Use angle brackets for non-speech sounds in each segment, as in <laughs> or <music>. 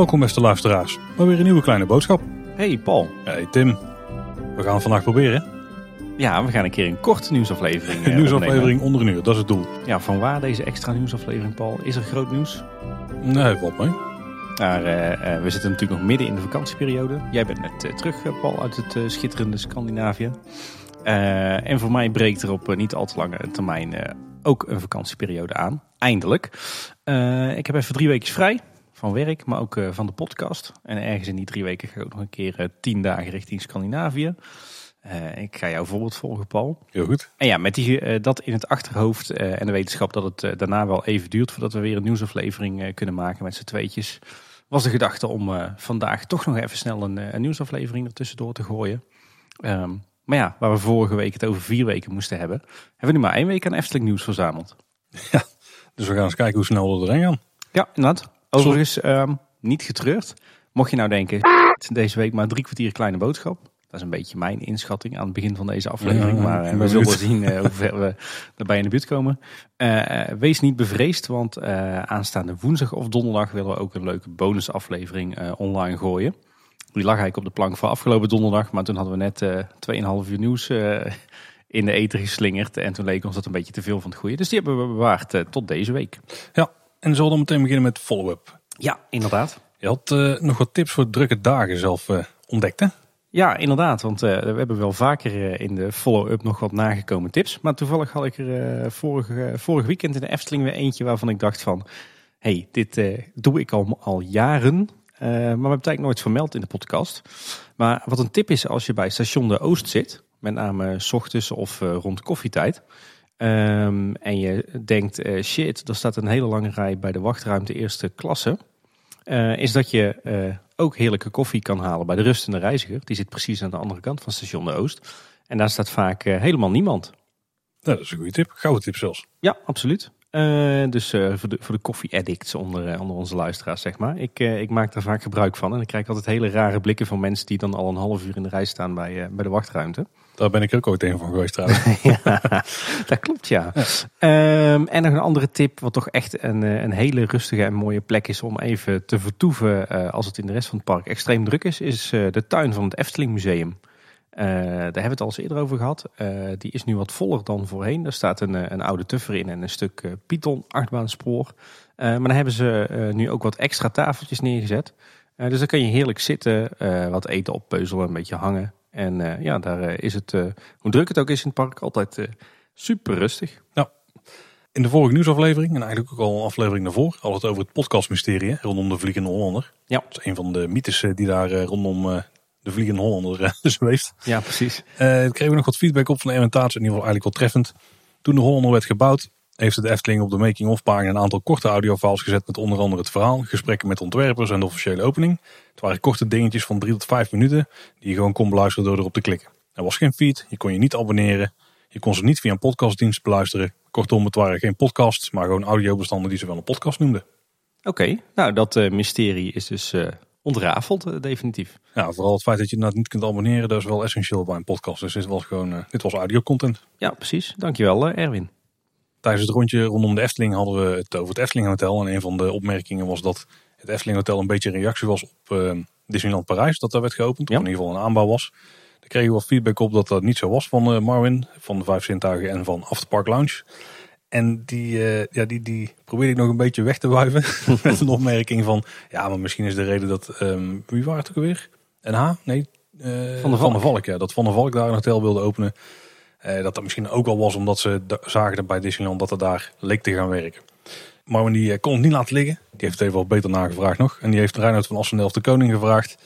Welkom beste luisteraars, maar weer een nieuwe kleine boodschap. Hey Paul. Hey Tim, we gaan het vandaag proberen. Ja, we gaan een keer een korte nieuwsaflevering. Een <laughs> eh, nieuwsaflevering onder een uur, dat is het doel. Ja, van waar deze extra nieuwsaflevering, Paul? Is er groot nieuws? Nee, valt mee. Maar eh, eh, we zitten natuurlijk nog midden in de vakantieperiode. Jij bent net terug, Paul, uit het schitterende Scandinavië. Eh, en voor mij breekt er op eh, niet al te lange termijn eh, ook een vakantieperiode aan. Eindelijk. Ik heb even drie weken vrij van werk, maar ook van de podcast. En ergens in die drie weken ga ik ook nog een keer tien dagen richting Scandinavië. Ik ga jouw voorbeeld volgen, Paul. Heel goed. En ja, met die, dat in het achterhoofd en de wetenschap dat het daarna wel even duurt voordat we weer een nieuwsaflevering kunnen maken met z'n tweetjes, was de gedachte om vandaag toch nog even snel een, een nieuwsaflevering ertussendoor te gooien. Ehm, maar ja, waar we vorige week het over vier weken moesten hebben, hebben we nu maar één week aan Efteling nieuws verzameld. Dus we gaan eens kijken hoe snel we erheen gaan. Ja, inderdaad. Overigens, ehm, niet getreurd. Mocht je nou denken, deze week maar drie kwartier kleine boodschap. Dat is een beetje mijn inschatting aan het begin van deze aflevering. Ja, maar eh, we zullen zien eh, hoe ver we erbij in de buurt komen. Eh, wees niet bevreesd, want aanstaande woensdag of donderdag willen we ook een leuke bonusaflevering online gooien. Die lag eigenlijk op de plank voor afgelopen donderdag. Maar toen hadden we net eh 2,5 uur nieuws eh, in de eten geslingerd. En toen leek ons dat een beetje te veel van het goede. Dus die hebben we bewaard eh, tot deze week. Ja, en zullen we dan meteen beginnen met follow-up. Ja, inderdaad. Je had eh, nog wat tips voor drukke dagen zelf eh, ontdekt hè? Ja, inderdaad. Want eh, we hebben wel vaker eh, in de follow-up nog wat nagekomen tips. Maar toevallig had ik er eh, vorig weekend in de Efteling weer eentje waarvan ik dacht van... hey, dit eh, doe ik al, al jaren. Eh, maar we hebben het eigenlijk nooit vermeld in de podcast. Maar wat een tip is als je bij station de Oost zit... met name 's ochtends of eh, rond koffietijd... ehm, en je denkt, eh, shit, er staat een hele lange rij bij de wachtruimte eerste klasse... is dat je ook heerlijke koffie kan halen bij de rustende reiziger. Die zit precies aan de andere kant van station de Oost. En daar staat vaak helemaal niemand. Nou, dat is een goede tip. Gouden tip zelfs. Ja, absoluut. Eh, dus eh, voor de, voor de koffie-addicts onder, eh, onder onze luisteraars, zeg maar. Ik, ik maak daar vaak gebruik van. En ik krijg altijd hele rare blikken van mensen die dan al een half uur in de rij staan bij, bij de wachtruimte. Daar ben ik ook ooit een van geweest trouwens. <laughs> ja, dat klopt, ja. Ehm, en nog een andere tip, wat toch echt een, een hele rustige en mooie plek is om even te vertoeven als het in de rest van het park extreem druk is, is de tuin van het Efteling Museum. Eh, daar hebben we het al eens eerder over gehad. Eh, die is nu wat voller dan voorheen. Daar staat een, eh, een oude tuffer in en een stuk eh, Python achtbaanspoor. Maar dan hebben ze nu ook wat extra tafeltjes neergezet. Dus dan kan je heerlijk zitten, wat eten oppeuzelen, een beetje hangen. En ja, daar is het, hoe druk het ook is in het park, altijd super rustig. In de vorige nieuwsaflevering, en eigenlijk ook al een aflevering daarvoor, we het over het podcastmysterie hè, rondom de Vliegende Hollander. Ja. Dat is een van de mythes die daar rondom de Vliegende Hollander <laughs> zweeft. Ja, precies. Eh kregen we nog wat feedback op van de inventaris, in ieder geval eigenlijk wel treffend. Toen de Hollander werd gebouwd, heeft de Efteling op de making-of pagina een aantal korte audiofiles gezet met onder andere het verhaal, gesprekken met ontwerpers en de officiële opening. Het waren korte dingetjes van drie tot vijf minuten die je gewoon kon beluisteren door erop te klikken. Er was geen feed, je kon je niet abonneren, je kon ze niet via een podcastdienst beluisteren. Kortom, het waren geen podcasts, maar gewoon audiobestanden die ze wel een podcast noemden. Oké, nou dat eh, mysterie is dus eh, ontrafeld, eh, definitief. Ja, vooral het feit dat je inderdaad niet kunt abonneren, dat is wel essentieel bij een podcast. Dus dit was gewoon, eh, dit was audiocontent. Ja, precies. Dankjewel eh, Erwin. Tijdens het rondje rondom de Efteling hadden we het over het Efteling Hotel. En een van de opmerkingen was dat het Efteling Hotel een beetje een reactie was op Disneyland Parijs. Dat daar werd geopend. Ja. Of in ieder geval een aanbouw was. Daar kregen we wat feedback op dat dat niet zo was van eh, Marvin. Van de Vijf Zintuigen en van Afterpark Lounge. En die, eh, ja, die, die probeerde ik nog een beetje weg te wuiven. <laughs> met een opmerking van, ja, maar misschien is de reden dat, ehm, wie waren het ook alweer? NH? Nee, eh, Van der Valk. ja. Dat Van der Valk daar een hotel wilde openen. Eh, dat dat misschien ook wel was omdat ze zagen dat bij Disneyland dat er daar leek te gaan werken. Marvin die kon het niet laten liggen. Die heeft het even wat beter nagevraagd nog. En die heeft Reinhard van Assendelft de Koning gevraagd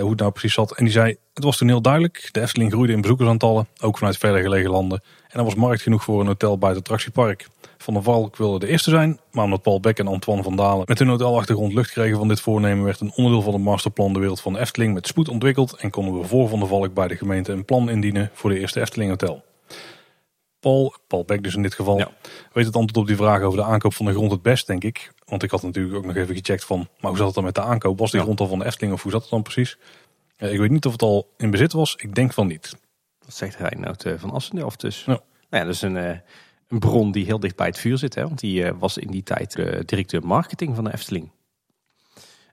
hoe het nou precies zat. En die zei, het was toen heel duidelijk. De Efteling groeide in bezoekersaantallen, ook vanuit verder gelegen landen. En er was markt genoeg voor een hotel bij het attractiepark. Van der Valk wilde de eerste zijn, maar omdat Paul Beck en Antoine van Dalen met hun hotelachtergrond lucht kregen van dit voornemen, werd een onderdeel van het masterplan De Wereld van de Efteling met spoed ontwikkeld en konden we voor Van der Valk bij de gemeente een plan indienen voor de eerste Efteling Hotel. Paul, Paul Beck dus in dit geval, Ja. weet het antwoord op die vraag over de aankoop van de grond het best, denk ik. Want ik had natuurlijk ook nog even gecheckt van, maar hoe zat het dan met de aankoop? Was die grond al van de Efteling of hoe zat het dan precies? Ik weet niet of het al in bezit was. Ik denk van niet. Dat zegt Reinoud eh, van Assendelft dus. Ja. Nou ja, dus een, eh, een bron die heel dicht bij het vuur zit. Hè? Want die eh, was in die tijd de directeur marketing van de Efteling.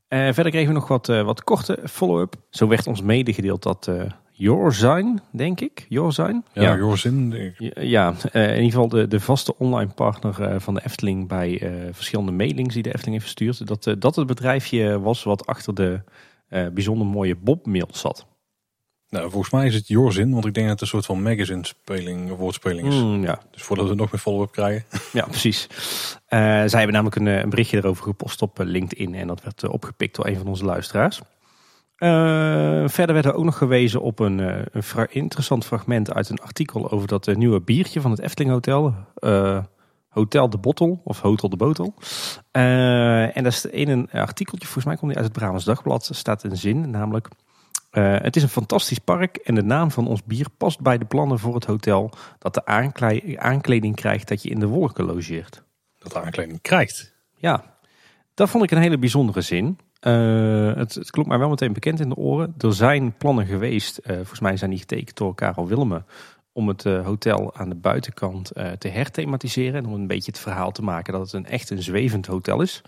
Verder kregen we nog wat, wat korte follow-up. Zo werd ons medegedeeld dat Yoursign, denk ik, Yoursign, Ja, ja, Jorzin. ja, ja, eh, in ieder geval de, de vaste online partner eh, van de Efteling bij eh, verschillende mailings die de Efteling heeft verstuurd. Dat, dat het bedrijfje was wat achter de bijzonder mooie Bob-mail zat. Nou, volgens mij is het Jorzin, want ik denk dat het een soort van magazine-speling, woordspeling is. Mm, ja, Dus voordat we nog meer follow-up krijgen. <laughs> ja, precies. Zij hebben namelijk een, een berichtje erover gepost op LinkedIn en dat werd opgepikt door een van onze luisteraars. Eh, verder werd er ook nog gewezen op een, eh, een fra- interessant fragment uit een artikel over dat eh, nieuwe biertje van het Efteling Hotel. Hotel de Bottel of Hotel de Botel. En dat is in een artikeltje, volgens mij komt die uit het Brabants Dagblad, staat een zin, namelijk... het is een fantastisch park en de naam van ons bier past bij de plannen voor het hotel dat de aankleding krijgt dat je in de wolken logeert. Dat de aankleding krijgt. Ja, dat vond ik een hele bijzondere zin. Eh, het, het klonk mij wel meteen bekend in de oren. Er zijn plannen geweest, eh, volgens mij zijn die getekend door Karel Willemen, om het eh, hotel aan de buitenkant te herthematiseren. En om een beetje het verhaal te maken dat het een echt een zwevend hotel is.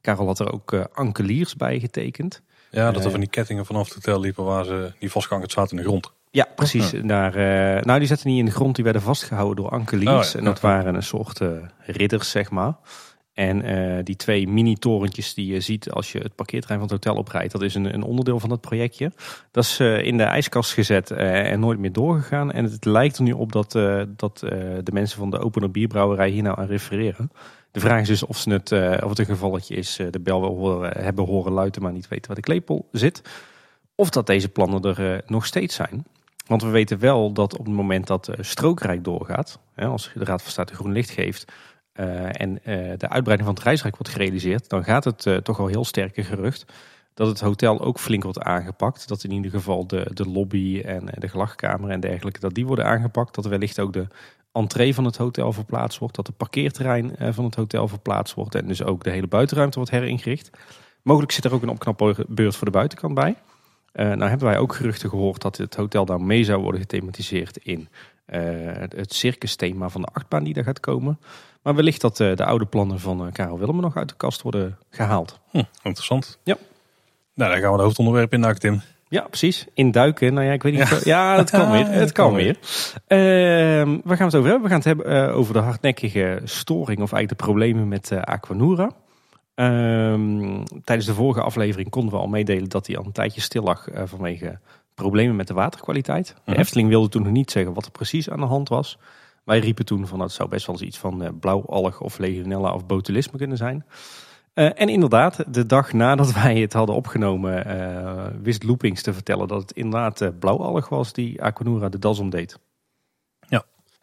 Karel had er ook ankeliers bij getekend. Ja, dat er van die kettingen vanaf het hotel liepen waar ze die vastgehankerd zaten in de grond. Ja, precies. Daar, eh, nou, die zaten niet in de grond, die werden vastgehouden door ankeliers. Oh ja, En dat ja. waren een soort ridders, zeg maar. En eh, die twee mini-torentjes die je ziet als je het parkeerterrein van het hotel oprijdt, dat is een, een onderdeel van dat projectje. Dat is eh, in de ijskast gezet eh, en nooit meer doorgegaan. En het lijkt er nu op dat, dat de mensen van de Opener Bierbrouwerij hier nou aan refereren. De vraag is dus of, ze het, of het een gevalletje is, de bel wel hebben horen luiden, maar niet weten waar de klepel zit. Of dat deze plannen er nog steeds zijn. Want we weten wel dat op het moment dat strookrijk doorgaat, hè, als de Raad van State groen licht geeft en eh, de uitbreiding van het reisrijk wordt gerealiseerd, dan gaat het eh, toch al heel sterke gerucht dat het hotel ook flink wordt aangepakt. Dat in ieder geval de, de lobby en eh, de gelachkamer en dergelijke, dat die worden aangepakt. Dat wellicht ook de entree van het hotel verplaatst wordt. Dat de parkeerterrein eh, van het hotel verplaatst wordt. En dus ook de hele buitenruimte wordt heringericht. Mogelijk zit er ook een opknapbeurt voor de buitenkant bij. Eh, nou hebben wij ook geruchten gehoord dat het hotel daar mee zou worden gethematiseerd in eh, het circus-thema van de achtbaan die daar gaat komen. Maar wellicht dat eh, de oude plannen van eh, Karel Willemen nog uit de kast worden gehaald. Hm, interessant. Ja. Nou, dan gaan we het hoofdonderwerp in Tim. Ja, precies. Induiken. Nou ja, ik weet niet. of- Ja, het kan weer. <laughs> Het kan weer. Ehm, waar gaan we het over hebben? We gaan het hebben eh, over de hardnekkige storing of eigenlijk de problemen met Aquanura. Ehm, tijdens de vorige aflevering konden we al meedelen dat hij al een tijdje stil lag vanwege problemen met de waterkwaliteit. De Mhm. Efteling wilde toen nog niet zeggen wat er precies aan de hand was. Wij riepen toen van dat zou best wel eens iets van eh, blauwalg of legionella of botulisme kunnen zijn. Eh, en inderdaad, de dag nadat <laughs> wij het hadden opgenomen, eh, wist Loopings te vertellen dat het inderdaad blauwalg was die Aquanura de das omdeed.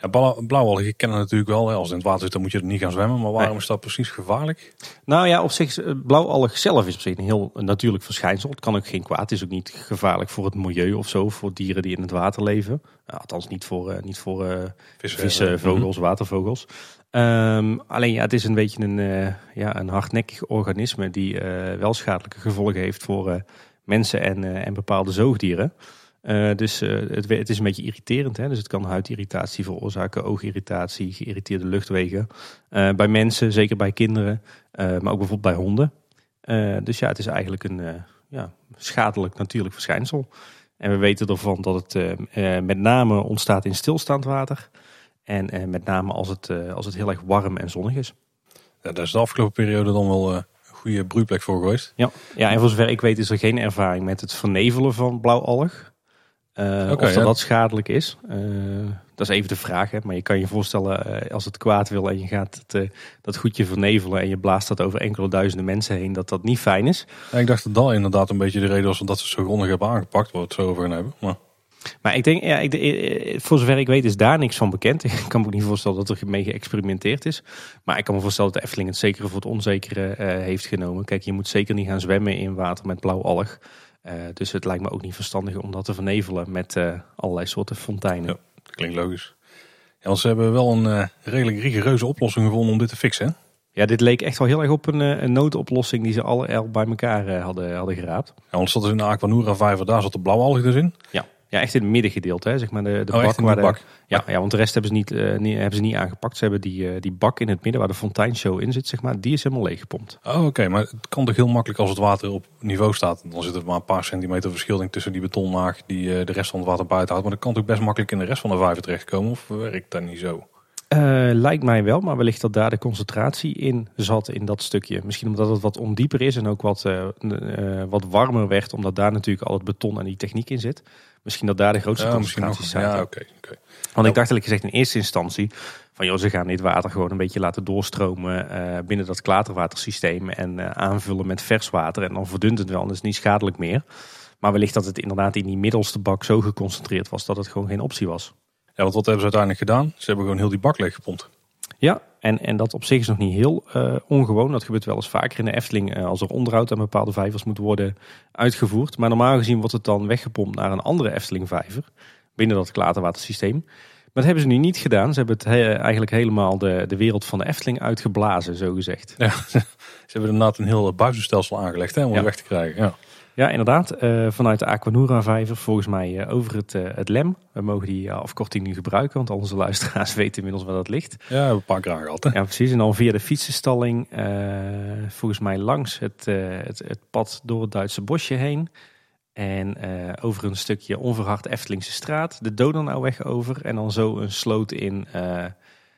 Ja, blauw- blauwalgen kennen natuurlijk wel. Als het in het water zit, dan moet je er niet gaan zwemmen. Maar waarom is dat precies gevaarlijk? Nou ja, op zich, eh, blauwalg zelf is op zich een heel natuurlijk verschijnsel. Het kan ook geen kwaad. Het is ook niet gevaarlijk voor het milieu of zo, voor dieren die in het water leven. Nou, althans niet voor, eh, niet voor eh, Vissen, eh, vogels, watervogels. Ehm, alleen ja, het is een beetje een, eh, ja, een hardnekkig organisme die eh, wel schadelijke gevolgen heeft voor eh, mensen en, eh, en bepaalde zoogdieren. Eh, dus eh, het, het is een beetje irriterend. Hè? Dus het kan huidirritatie veroorzaken, oogirritatie, geïrriteerde luchtwegen. Eh, bij mensen, zeker bij kinderen, maar ook bijvoorbeeld bij honden. Dus ja, het is eigenlijk een ja, schadelijk natuurlijk verschijnsel. En we weten ervan dat het met name ontstaat in stilstaand water. En met name als het, als het heel erg warm en zonnig is. Ja, daar is de afgelopen periode dan wel een goede broeiplek voor geweest. Ja. ja, en voor zover ik weet is er geen ervaring met het vernevelen van blauwalg. Eh Oké, of dat ja. dat schadelijk is. Eh, dat is even de vraag. Hè? Maar je kan je voorstellen eh, als het kwaad wil en je gaat het, eh, dat goedje vernevelen en je blaast dat over enkele duizenden mensen heen, dat dat niet fijn is. Ja, ik dacht dat dat inderdaad een beetje de reden was dat ze het zo grondig hebben aangepakt. Waar we het zo over gaan hebben. Maar Maar ik denk, ja, ik, voor zover ik weet is daar niks van bekend. <laughs> Ik kan me ook niet voorstellen dat er mee geëxperimenteerd is. Maar ik kan me voorstellen dat de Efteling het zekere voor het onzekere eh, heeft genomen. Kijk, je moet zeker niet gaan zwemmen in water met blauw alg. Eh, dus het lijkt me ook niet verstandig om dat te vernevelen met eh, allerlei soorten fonteinen. Ja. dat klinkt logisch. Ja, ze hebben wel een eh, redelijk rigoureuze oplossing gevonden om dit te fixen. hè? Ja, dit leek echt wel heel erg op een, een noodoplossing die ze alle bij elkaar hadden, hadden geraapt. Ja, want zat dus in de Aquanura Vijver, daar zat de blauwalg dus in. Ja. Ja, echt in het middengedeelte, hè? zeg maar de, de Oh, bak. waar de bak. Ja, ja, want de rest hebben ze niet, eh, niet, hebben ze niet aangepakt. Ze hebben die, eh, die bak in het midden waar de fonteinshow in zit, zeg maar, die is helemaal leeggepompt. Oh, oké. Maar het kan toch heel makkelijk als het water op niveau staat. Dan zit er maar een paar centimeter verschilling tussen die betonlaag die eh, de rest van het water buiten houdt. Maar dat kan toch best makkelijk in de rest van de vijver terechtkomen? Of werkt dat niet zo? Lijkt mij wel, maar wellicht dat daar de concentratie in zat in dat stukje. Misschien omdat het wat ondieper is en ook wat, wat warmer werd, omdat daar natuurlijk al het beton en die techniek in zit. Misschien dat daar de grootste Ja, zaten. Ja, oké. oké. Want ik dacht eigenlijk gezegd in eerste instantie van joh, ze gaan dit water gewoon een beetje laten doorstromen eh, binnen dat klaterwatersysteem en eh, aanvullen met vers water. En dan verdunt het wel en is niet schadelijk meer. Maar wellicht dat het inderdaad in die middelste bak zo geconcentreerd was dat het gewoon geen optie was. Ja, want wat hebben ze uiteindelijk gedaan? Ze hebben gewoon heel die bak leeggepompt. Ja, en, en dat op zich is nog niet heel eh, ongewoon. Dat gebeurt wel eens vaker in de Efteling eh, als er onderhoud aan bepaalde vijvers moet worden uitgevoerd. Maar normaal gezien wordt het dan weggepompt naar een andere Efteling vijver binnen dat klaterwatersysteem. Maar dat hebben ze nu niet gedaan. Ze hebben het he- eigenlijk helemaal de, de wereld van de Efteling uitgeblazen, zo gezegd. Ja, <laughs> ze hebben inderdaad een heel buizenstelsel aangelegd hè, om Ja. het weg te krijgen. Ja. Ja, inderdaad. eh, vanuit de Aquanura vijver, volgens mij eh, over het, eh, het LEM. We mogen die afkorting nu gebruiken, want al onze luisteraars <laughs> weten inmiddels waar dat ligt. ja, hebben we een paar gehad. Hè? Ja, precies. En dan via de fietsenstalling, volgens mij langs het, het, het pad door het Duitse bosje heen. En over een stukje onverhard Eftelingse straat, de Donauweg over. En dan zo een sloot in,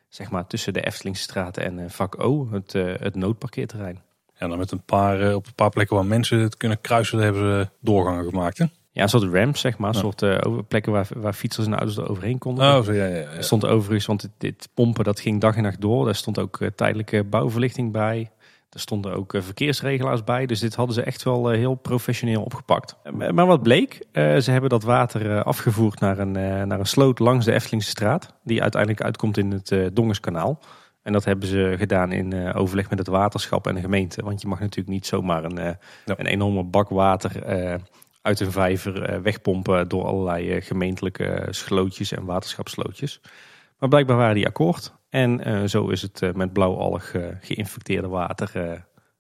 zeg maar tussen de Eftelingse straat en vak O, het, het noodparkeerterrein. Ja, dan met een paar, eh, op een paar plekken waar mensen het kunnen kruisen, hebben ze doorgangen gemaakt. Hè? Ja, een soort ramp, zeg maar. Een soort eh, plekken waar, waar fietsers en auto's er overheen konden. Oh, zo, ja, ja, ja. Er stond overigens, want dit, dit pompen dat ging dag en nacht door. Daar stond ook eh, tijdelijke bouwverlichting bij. Er stonden ook verkeersregelaars bij. Dus dit hadden ze echt wel heel professioneel opgepakt. Maar wat bleek, ze hebben dat water afgevoerd naar een, naar een sloot langs de Eftelingse straat. Die uiteindelijk uitkomt in het Dongerskanaal. En dat hebben ze gedaan in eh, overleg met het waterschap en de gemeente. Want je mag natuurlijk niet zomaar een, eh, Ja. een enorme bak water eh, uit een vijver wegpompen door allerlei gemeentelijke slootjes en waterschapslootjes. Maar blijkbaar waren die akkoord. En zo is het met blauwalg geïnfecteerde water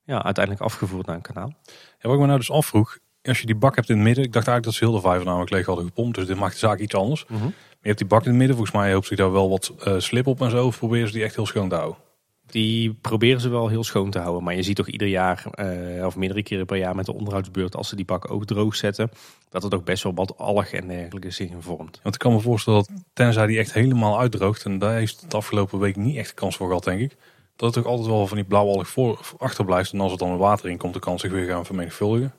ja, uiteindelijk afgevoerd naar een kanaal. Ja, wat ik me nou dus afvroeg, als je die bak hebt in het midden, ik dacht eigenlijk dat ze heel de vijver namelijk leeg hadden gepompt, dus dit maakt de zaak iets anders. Maar je hebt die bak in het midden, volgens mij hoopt zich daar wel wat eh, slip op en zo, of proberen ze die echt heel schoon te houden. Die proberen ze wel heel schoon te houden. Maar je ziet toch ieder jaar, eh, of meerdere keren per jaar met de onderhoudsbeurt, als ze die bak ook droog zetten, dat het ook best wel wat alg en dergelijke zich in vormt. Want ik kan me voorstellen dat tenzij die echt helemaal uitdroogt, en daar heeft het de afgelopen week niet echt kans voor gehad, denk ik, dat het ook altijd wel van die blauwalg voor achterblijft. En als er dan water in komt, dan kan het zich weer gaan vermenigvuldigen.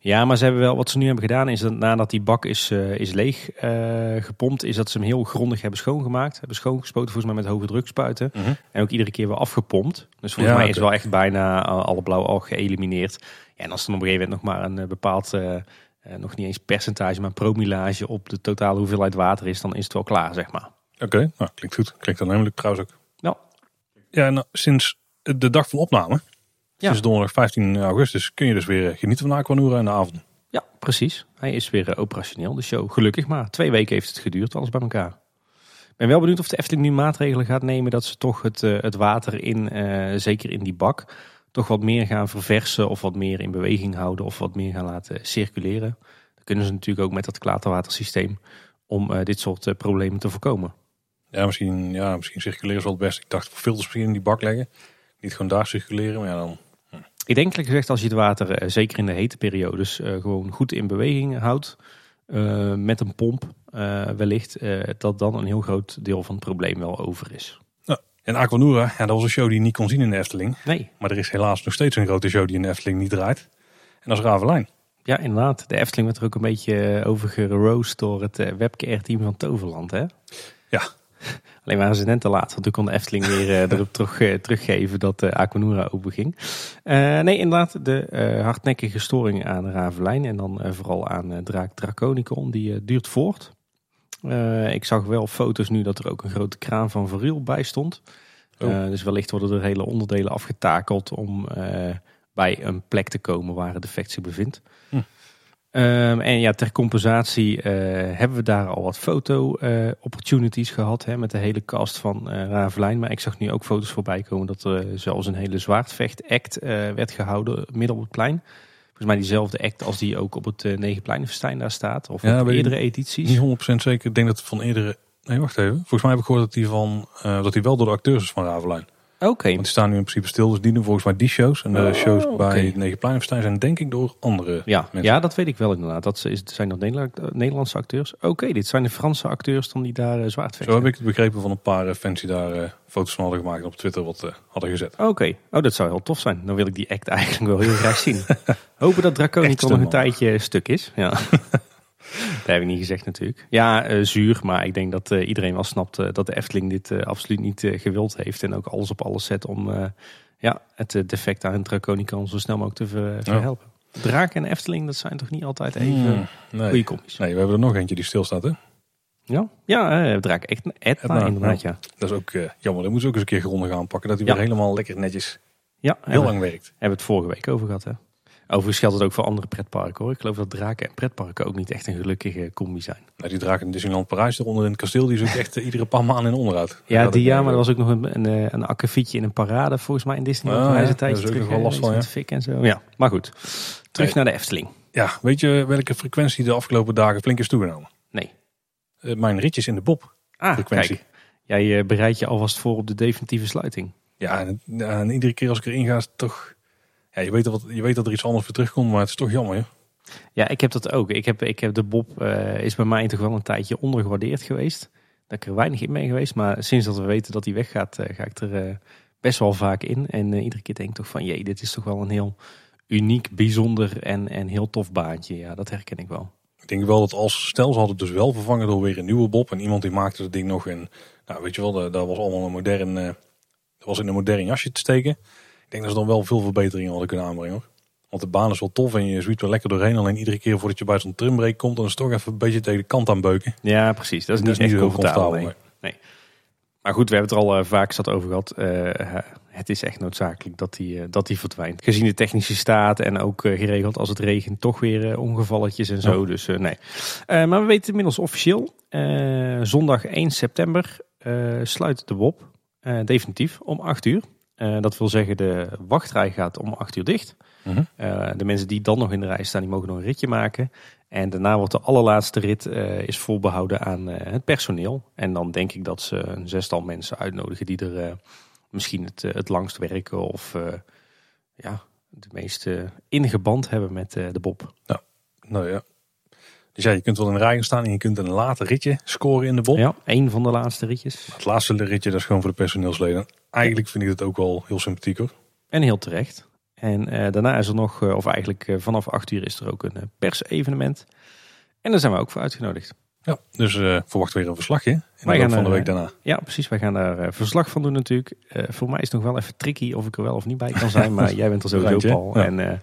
Ja, maar ze hebben wel, wat ze nu hebben gedaan is dat nadat die bak is, eh, is leeg eh, gepompt, is dat ze hem heel grondig hebben schoongemaakt. Hebben schoongespoten volgens mij met hoge druk spuiten. Mhm. En ook iedere keer weer afgepompt. Dus volgens Ja, mij is wel echt bijna eh, alle blauwalg geëlimineerd. Ja, en als er op een gegeven moment nog maar een bepaald, nog niet eens percentage, maar promillage op de totale hoeveelheid water is, dan is het wel klaar, zeg maar. Oké, nou, klinkt goed. Klinkt dan namelijk trouwens ook. Nou, Ja, nou, sinds de dag van opname, Ja. sinds donderdag 15 augustus, kun je dus weer genieten van Aquanura in de avond. ja, precies. Hij is weer eh, operationeel, de show. Gelukkig maar. Twee weken heeft het geduurd, alles bij elkaar. Ik ben wel benieuwd of de Efteling nu maatregelen gaat nemen dat ze toch het, eh, het water in, eh, zeker in die bak, toch wat meer gaan verversen of wat meer in beweging houden of wat meer gaan laten circuleren. Dat kunnen ze natuurlijk ook met dat klaterwatersysteem om dit soort problemen te voorkomen. Ja, misschien, ja, misschien circuleren is wel het beste. Ik dacht filters misschien in die bak leggen. Niet gewoon daar circuleren, maar ja, dan... Ik denk eerlijk gezegd als je het water, eh, zeker in de hete periodes, eh, gewoon goed in beweging houdt. eh, met een pomp wellicht, dat dan een heel groot deel van het probleem wel over is. En Aquanura, ja, dat was een show die je niet kon zien in de Efteling. Nee, Maar er is helaas nog steeds een grote show die in de Efteling niet draait. En dat is Ravelijn. ja inderdaad. De Efteling werd er ook een beetje over geroost door het webcare-team van Toverland. Hè? Ja. <laughs> Alleen waren ze net te laat, want toen kon de Efteling weer eh, <laughs> erop terug, eh, teruggeven dat eh Aquanura open ging. Eh, nee, inderdaad, de hardnekkige storing aan Ravelijn en dan vooral aan Draak Draconicon, die duurt voort. Ik zag wel foto's nu dat er ook een grote kraan van Variel bij stond. Oh. Dus wellicht worden er hele onderdelen afgetakeld om bij een plek te komen waar het defect zich bevindt. Hm. Ehm, en ja, ter compensatie eh, hebben we daar al wat foto-opportunities gehad hè, met de hele cast van eh Ravelijn. Maar ik zag nu ook foto's voorbij komen dat er zelfs een hele zwaardvecht-act eh, werd gehouden midden op het plein. Volgens mij diezelfde act als die ook op het uh, Negenpleinenfestijn daar staat. Of Ja, op eerdere edities. Niet 100% zeker. Ik denk dat het van eerdere... Nee, wacht even. Volgens mij heb ik gehoord dat hij van, eh, dat hij wel door de acteurs is van Ravelijn. Oké, Want die staan nu in principe stil. Dus die doen volgens mij die shows. En de Oh, shows bij het Negenpleinenfestijn zijn denk ik door andere ja, mensen. ja, dat weet ik wel inderdaad. Dat zijn Nederla- eh, Nederlandse acteurs. Oké, dit zijn de Franse acteurs dan die daar uh, zwaard Zo vechten. heb ik het begrepen van een paar eh, fans die daar eh, foto's van hadden gemaakt en op Twitter wat eh, hadden gezet. Oké, oh, dat zou heel tof zijn. Dan wil ik die act <laughs> eigenlijk wel heel graag zien. <laughs> Hopen dat Echt nog een tijdje stuk is. Ja. <laughs> dat heb ik niet gezegd natuurlijk. Ja, eh, zuur, maar ik denk dat eh, iedereen wel snapt eh, dat de Efteling dit absoluut niet gewild heeft. En ook alles op alles zet om ja, het defect aan het Draconicon zo snel mogelijk te ver- verhelpen. Draak en Efteling, dat zijn toch niet altijd even Hmm, nee. goede commies? nee, we hebben er nog eentje die stilstaat hè. Ja, ja Draak echt inderdaad, ja. Dat is ook jammer. Dat moeten ze ook eens een keer grondig aanpakken. Dat hij Ja. weer helemaal lekker netjes Ja, heel lang werkt. hebben we het vorige week over gehad, hè. Overigens geldt het ook voor andere pretparken hoor. Ik geloof dat draken en pretparken ook niet echt een gelukkige combi zijn. Nou, die draak in Disneyland Parijs eronder in het kasteel. Die is ook echt eh, iedere paar maanden in onderhoud. Ja, die ja, maar er was ook nog een, een, eh, een akkefietje in een parade volgens mij in Disneyland. Ah, is ja, een tijdje terug. wel last van, met fik en zo. Ja, maar goed. Terug naar de Efteling. Ja, weet je welke frequentie de afgelopen dagen flink is toegenomen? Nee. Eh, mijn ritjes in de Bob. Ah, Frequentie. kijk. Jij bereidt je alvast voor op de definitieve sluiting. Ja, en, ja, en iedere keer als ik erin ga is het toch... Ja, je weet, dat wat, je weet dat er iets anders voor terugkomt, maar het is toch jammer. Hè? Ja, ik heb dat ook. Ik heb, ik heb de Bob eh, is bij mij toch wel een tijdje ondergewaardeerd geweest. Dat ik er weinig in ben geweest. Maar sinds dat we weten dat hij weggaat, eh, ga ik er eh, best wel vaak in. En iedere keer denk ik toch van, jee, dit is toch wel een heel uniek, bijzonder en, en heel tof baantje. Ja, dat herken ik wel. Ik denk wel dat als stel ze hadden het dus wel vervangen door weer een nieuwe Bob. En iemand die maakte het ding nog in... Nou, weet je wel, dat, was allemaal een modern... dat was in een modern jasje te steken. Ik denk dat ze dan wel veel verbeteringen hadden kunnen aanbrengen hoor. Want de baan is wel tof en je zwiet er lekker doorheen. Alleen iedere keer voordat je bij zo'n trimbreak komt, dan is het toch even een beetje tegen de kant aan beuken. Ja, precies. Dat is Dat niet echt heel comfortabel. nee. nee. Maar goed, we hebben het er al eh, vaak zat over gehad. Eh, het is echt noodzakelijk dat die, eh, dat die verdwijnt. Gezien de technische staat en ook eh, geregeld als het regent toch weer eh, ongevalletjes en zo. Dus eh, nee. Eh, maar we weten inmiddels officieel. eh, zondag 1 september eh, sluit de WOP eh, definitief om 8 uur. Eh, dat wil zeggen de wachtrij gaat om 8 uur dicht. Mhm. Eh, de mensen die dan nog in de rij staan, die mogen nog een ritje maken. En daarna wordt de allerlaatste rit eh, is voorbehouden aan het personeel. En dan denk ik dat ze een zestal mensen uitnodigen die er misschien het, het langst werken of ja, de meest eh, innige band hebben met de Bob. Nou ja. Dus ja, je kunt wel in de rij gaan staan en je kunt een later ritje scoren in de Bob. Ja, één van de laatste ritjes. Het laatste ritje, dat is gewoon voor de personeelsleden. Eigenlijk vind ik het ook wel heel sympathiek hoor. En heel terecht. En eh, daarna is er nog, eh, of eigenlijk eh, vanaf 8 uur is er ook een persevenement. En daar zijn we ook voor uitgenodigd. Ja, dus verwacht weer een verslagje in de Wij loop gaan, van de week daarna. Ja, precies. Wij gaan daar verslag van doen natuurlijk. Voor mij is het nog wel even tricky of ik er wel of niet bij kan zijn. <laughs> Maar jij bent er sowieso, ja. En eh,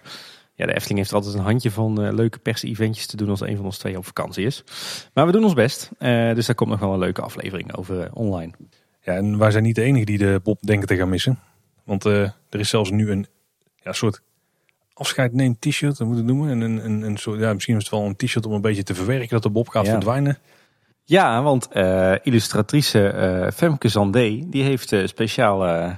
ja, de Efteling heeft er altijd een handje van leuke pers-eventjes te doen als een van ons twee op vakantie is. Maar we doen ons best. Dus daar komt nog wel een leuke aflevering over online. Ja, en wij zijn niet de enige die de Bob denken te gaan missen. Want eh, er is zelfs nu een ja, soort afscheid neem t-shirt, dat moet het noemen. En een, een, een soort, ja, misschien is het wel een t-shirt om een beetje te verwerken dat de Bob gaat Ja. verdwijnen. Ja, want eh, illustratrice eh, Femke Zandé, die heeft speciale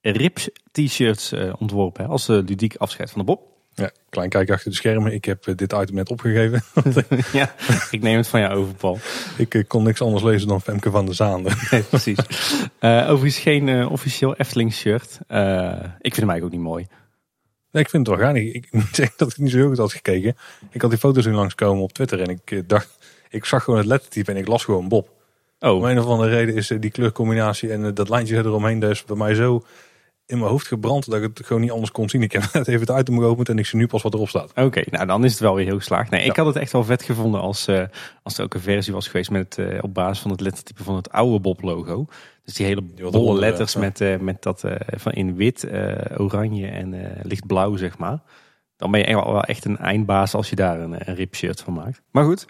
rips t-shirts ontworpen hè, als eh, ludiek afscheid van de Bob. Ja, klein kijk achter de schermen. Ik heb eh, dit item net opgegeven. <laughs> <laughs> ja, ik neem het van jou over, Paul. ik eh, kon niks anders lezen dan Femke van der Zaande. <laughs> Nee, precies. Eh, overigens geen eh, officieel Efteling shirt. Eh, ik vind hem eigenlijk ook niet mooi. Nee, ik vind het wel geinig. Ik moet zeggen dat ik niet zo heel goed had gekeken. Ik had die foto's nu langskomen op Twitter en ik eh, dacht, ik zag gewoon het lettertype en ik las gewoon Bob. Om Oh, een of andere reden is eh, die kleurcombinatie en eh, dat lijntje eromheen dus bij mij zo in mijn hoofd gebrand dat ik het gewoon niet anders kon zien. Ik heb net even het item geopend en ik zie nu pas wat erop staat. oké. Nou, dan is het wel weer heel geslaagd. Nee, ik had het echt wel vet gevonden als, eh, als er ook een versie was geweest met eh, op basis van het lettertype van het oude Bob-logo. Dus die hele bolle onder, letters ja. met, eh, met dat van in wit, oranje en lichtblauw, zeg maar. Dan ben je echt wel echt een eindbaas als je daar een, een rip shirt van maakt. Maar goed,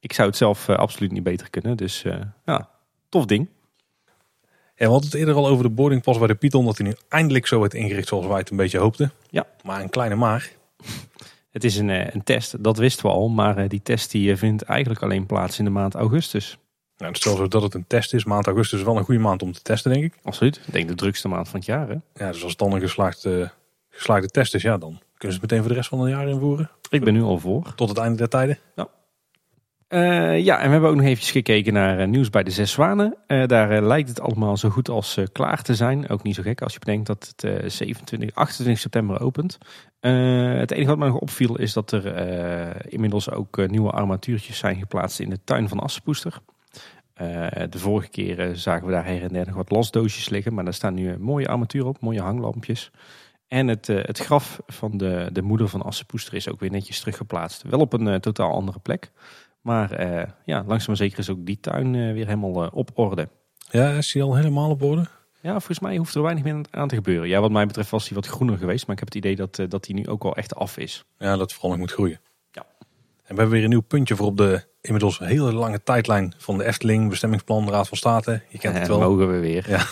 ik zou het zelf absoluut niet beter kunnen. Dus ja, tof ding. En we hadden het eerder al over de boardingpas bij de Python, dat hij nu eindelijk zo werd ingericht zoals wij het een beetje hoopten. Ja. Maar een kleine maar. <laughs> Het is een, eh, een test, dat wisten we al. Maar eh, die test die eh, vindt eigenlijk alleen plaats in de maand augustus. Nou, stel dat het een test is. Maand augustus is wel een goede maand om te testen, denk ik. Absoluut. Ik denk de drukste maand van het jaar. Hè? Ja, dus als het dan een geslaagde, geslaagde test is, ja, dan Kunnen ze het meteen voor de rest van het jaar invoeren? Ik ben nu al voor. Tot het einde der tijden? Uh, ja, en we hebben ook nog eventjes gekeken naar uh, nieuws bij de Zes Zwanen. Uh, daar lijkt het allemaal zo goed als klaar te zijn. Ook niet zo gek als je bedenkt dat het 27, 28 september opent. het enige wat me nog opviel is dat er inmiddels ook nieuwe armatuurtjes zijn geplaatst in de tuin van Assenpoester. de vorige keer zagen we daar her en der nog wat lasdoosjes liggen. Maar daar staan nu mooie armatuur op, mooie hanglampjes. En het, het graf van de, de moeder van Assenpoester is ook weer netjes teruggeplaatst. Wel op een totaal andere plek. Maar uh, ja, langzaam maar zeker is ook die tuin uh, weer helemaal uh, op orde. Ja, is die al helemaal op orde? Ja, volgens mij hoeft er weinig meer aan te gebeuren. Ja, wat mij betreft was hij wat groener geweest. Maar ik heb het idee dat, dat hij nu ook wel echt af is. Ja, dat vooral nog moet groeien. Ja. En we hebben weer een nieuw puntje voor op de inmiddels hele lange tijdlijn van de Efteling, bestemmingsplan, Raad van State. Je kent het wel. mogen we weer. Ja.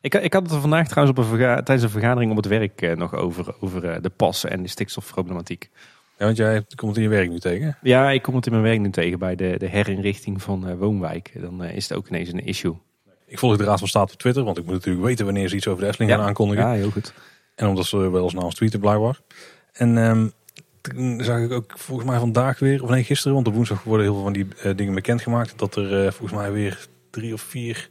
Ik, ik had het er vandaag trouwens op een tijdens een vergadering op het werk nog over, over de passen en de stikstofproblematiek. Ja, want jij komt het in je werk nu tegen? Ja, ik kom het in mijn werk nu tegen bij de, de herinrichting van uh, woonwijk. Dan uh, is het ook ineens een issue. Ik volg de Raad van State op Twitter, want ik moet natuurlijk weten wanneer ze iets over de Efteling ja. gaan aankondigen. Ja, heel goed. En omdat ze wel eens naar ons tweeten blijkbaar. En um, toen zag ik ook volgens mij vandaag weer, of nee gisteren, want op woensdag worden heel veel van die uh, dingen bekendgemaakt. Dat er volgens mij weer drie of vier